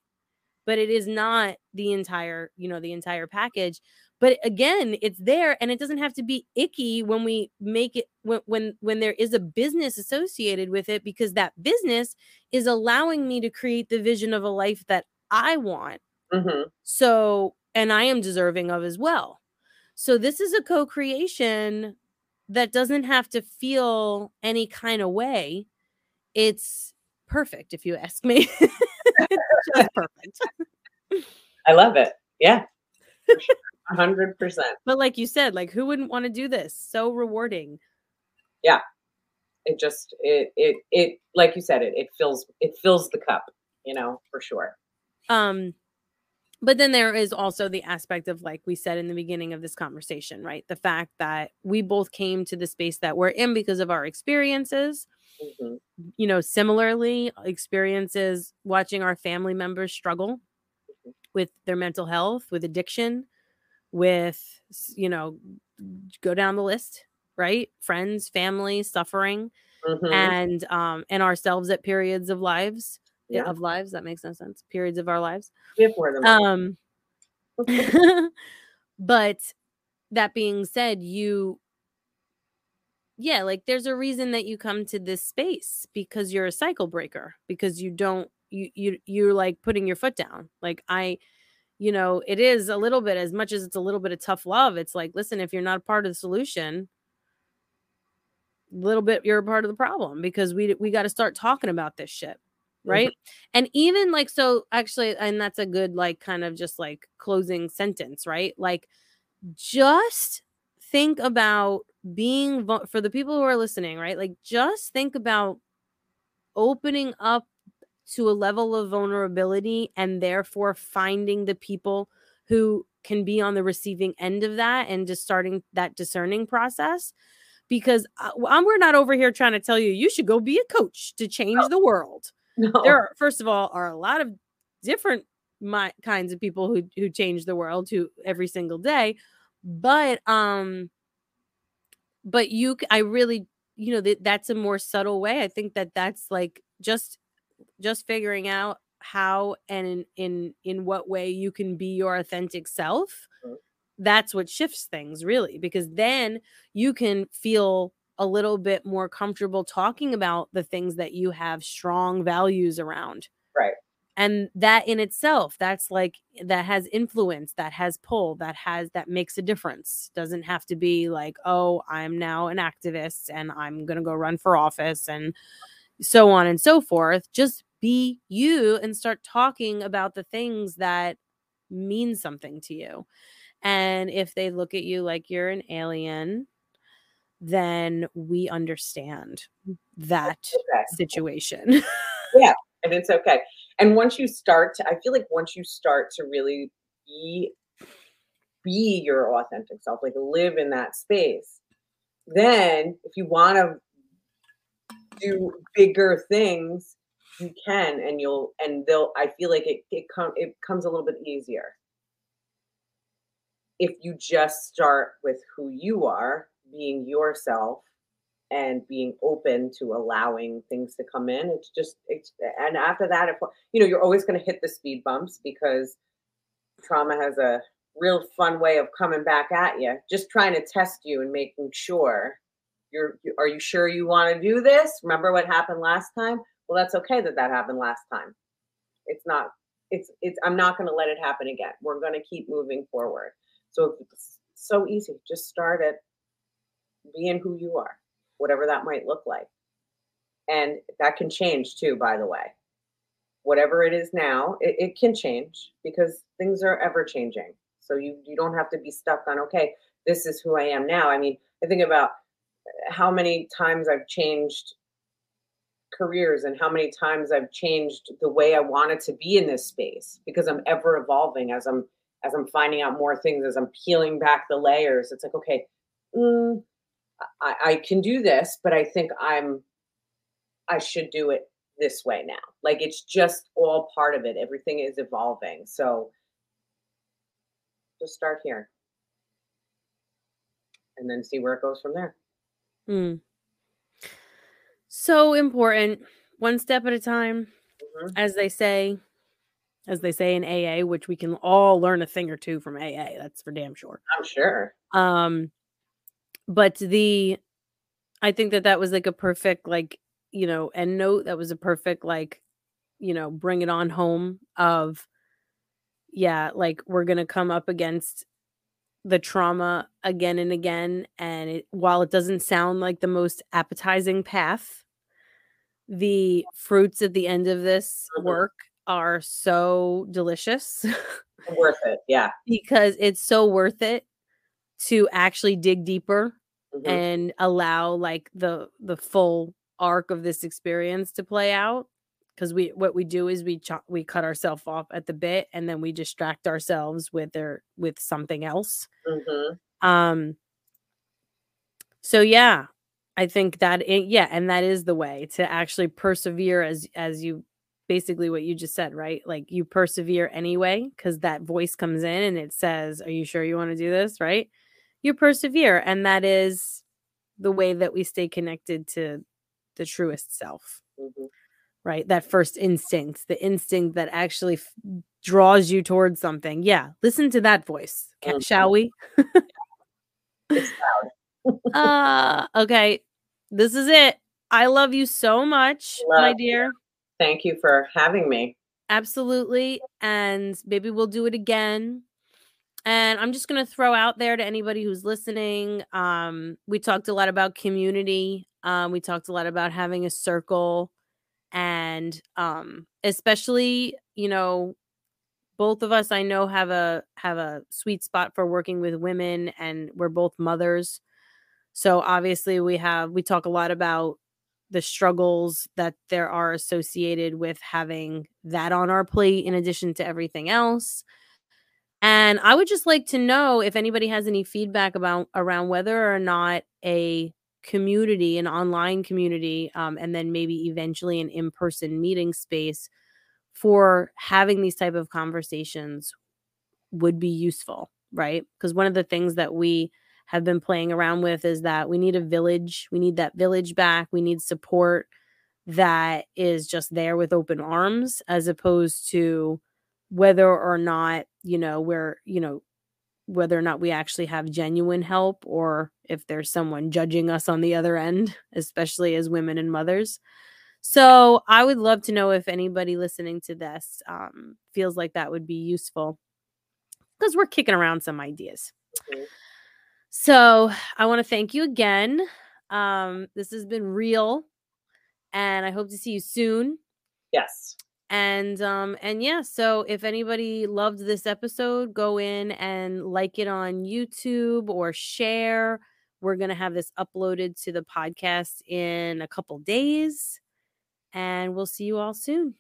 But it is not the entire, you know, the entire package. But again, it's there and it doesn't have to be icky when we make it when when when there is a business associated with it because that business is allowing me to create the vision of a life that I want Mm-hmm. So, and I am deserving of as well. So, this is a co creation that doesn't have to feel any kind of way. It's perfect, if you ask me. it's just perfect. I love it. Yeah. hundred percent. But like you said, like who wouldn't want to do this? So rewarding. Yeah. It just it it it like you said, it it fills it fills the cup, you know, for sure. Um but then there is also the aspect of like we said in the beginning of this conversation right the fact that we both came to the space that we're in because of our experiences mm-hmm. you know similarly experiences watching our family members struggle mm-hmm. with their mental health with addiction with you know go down the list right friends family suffering mm-hmm. and um and ourselves at periods of lives yeah. of lives. That makes no sense. Periods of our lives. We have Um, but that being said, you yeah, like there's a reason that you come to this space because you're a cycle breaker because you don't you you you're like putting your foot down. Like I you know, it is a little bit as much as it's a little bit of tough love. It's like, listen, if you're not a part of the solution, a little bit you're a part of the problem because we we got to start talking about this shit right? Mm-hmm. and even like so actually and that's a good like kind of just like closing sentence right? Like just think about being for the people who are listening right? Like just think about opening up to a level of vulnerability and therefore finding the people who can be on the receiving end of that and just starting that discerning process. Because uh, I, we're not over here trying to tell you you should go be a coach to change the world. No. There are, first of all, are a lot of different my, kinds of people who who change the world who every single day, but um, but you, I really, you know, that that's a more subtle way. I think that that's like just just figuring out how and in in in what way you can be your authentic self that's what shifts things really because then you can feel a little bit more comfortable talking about the things that you have strong values around. Right. And that in itself that's like that has influence that has pull that has that makes a difference. Doesn't have to be like oh i'm now an activist and i'm going to go run for office and so on and so forth. Just be you and start talking about the things that mean something to you. And if they look at you like you're an alien, then we understand mm. that okay. situation. yeah, and it's okay. And once you start to, I feel like once you start to really be be your authentic self, like live in that space, then if you want to do bigger things, you can, and you'll, and they'll. I feel like it it come it comes a little bit easier if you just start with who you are, being yourself and being open to allowing things to come in, it's just it's and after that, you know, you're always going to hit the speed bumps because trauma has a real fun way of coming back at you, just trying to test you and making sure you're are you sure you want to do this? Remember what happened last time? Well, that's okay that that happened last time. It's not it's it's I'm not going to let it happen again. We're going to keep moving forward. So it's so easy. Just start at being who you are, whatever that might look like. And that can change too, by the way. Whatever it is now, it, it can change because things are ever changing. So you you don't have to be stuck on, okay, this is who I am now. I mean, I think about how many times I've changed careers and how many times I've changed the way I wanted to be in this space because I'm ever evolving as I'm as I'm finding out more things, as I'm peeling back the layers, it's like, okay, mm, I, I can do this, but I think I'm, I should do it this way now. Like it's just all part of it. Everything is evolving. So just start here and then see where it goes from there. Hmm. So important. One step at a time, mm-hmm. as they say as they say in AA, which we can all learn a thing or two from AA. That's for damn sure. I'm sure. Um, but the, I think that that was like a perfect, like, you know, end note. That was a perfect, like, you know, bring it on home of, yeah, like we're going to come up against the trauma again and again. And it, while it doesn't sound like the most appetizing path, the fruits at the end of this mm-hmm. work are so delicious. worth it. Yeah. because it's so worth it to actually dig deeper mm-hmm. and allow like the the full arc of this experience to play out because we what we do is we ch- we cut ourselves off at the bit and then we distract ourselves with their with something else mm-hmm. um so yeah i think that it, yeah and that is the way to actually persevere as as you basically what you just said, right? Like you persevere anyway because that voice comes in and it says, Are you sure you want to do this? Right? You persevere. And that is the way that we stay connected to the truest self. Mm-hmm. Right? That first instinct, the instinct that actually f- draws you towards something. Yeah. Listen to that voice. Mm-hmm. Shall we? it's loud. uh okay this is it. I love you so much, Love my you. dear. Thank you for having me. Absolutely. And maybe we'll do it again. And I'm just going to throw out there to anybody who's listening. Um, we talked a lot about community. Um, we talked a lot about having a circle and um, especially, you know, both of us I know have a have a sweet spot for working with women and we're both mothers. So obviously we have we talk a lot about the struggles that there are associated with having that on our plate in addition to everything else. And I would just like to know if anybody has any feedback about around whether or not a community, an online community, um, and then maybe eventually an in-person meeting space for having these type of conversations would be useful, right? Because one of the things that we have been playing around with is that we need a village. We need that village back. We need support that is just there with open arms as opposed to whether or not, you know, we're, you know, whether or not we actually have genuine help or if there's someone judging us on the other end, especially as women and mothers. So I would love to know if anybody listening to this um, feels like that would be useful because we're kicking around some ideas. Mhm. So I want to thank you again. Um, this has been real, and I hope to see you soon. Yes. And um, and yeah, so if anybody loved this episode, go in and like it on YouTube or share. We're gonna have this uploaded to the podcast in a couple days, and we'll see you all soon.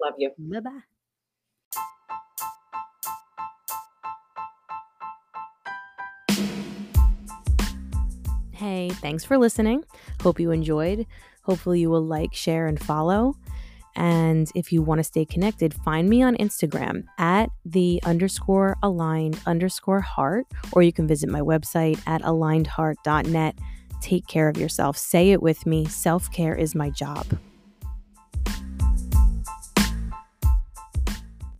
Love you. Bye bye. Hey, thanks for listening. Hope you enjoyed. Hopefully, you will like, share, and follow. And if you want to stay connected, find me on Instagram at the underscore aligned underscore heart, or you can visit my website at alignedheart.net. Take care of yourself. Say it with me self care is my job.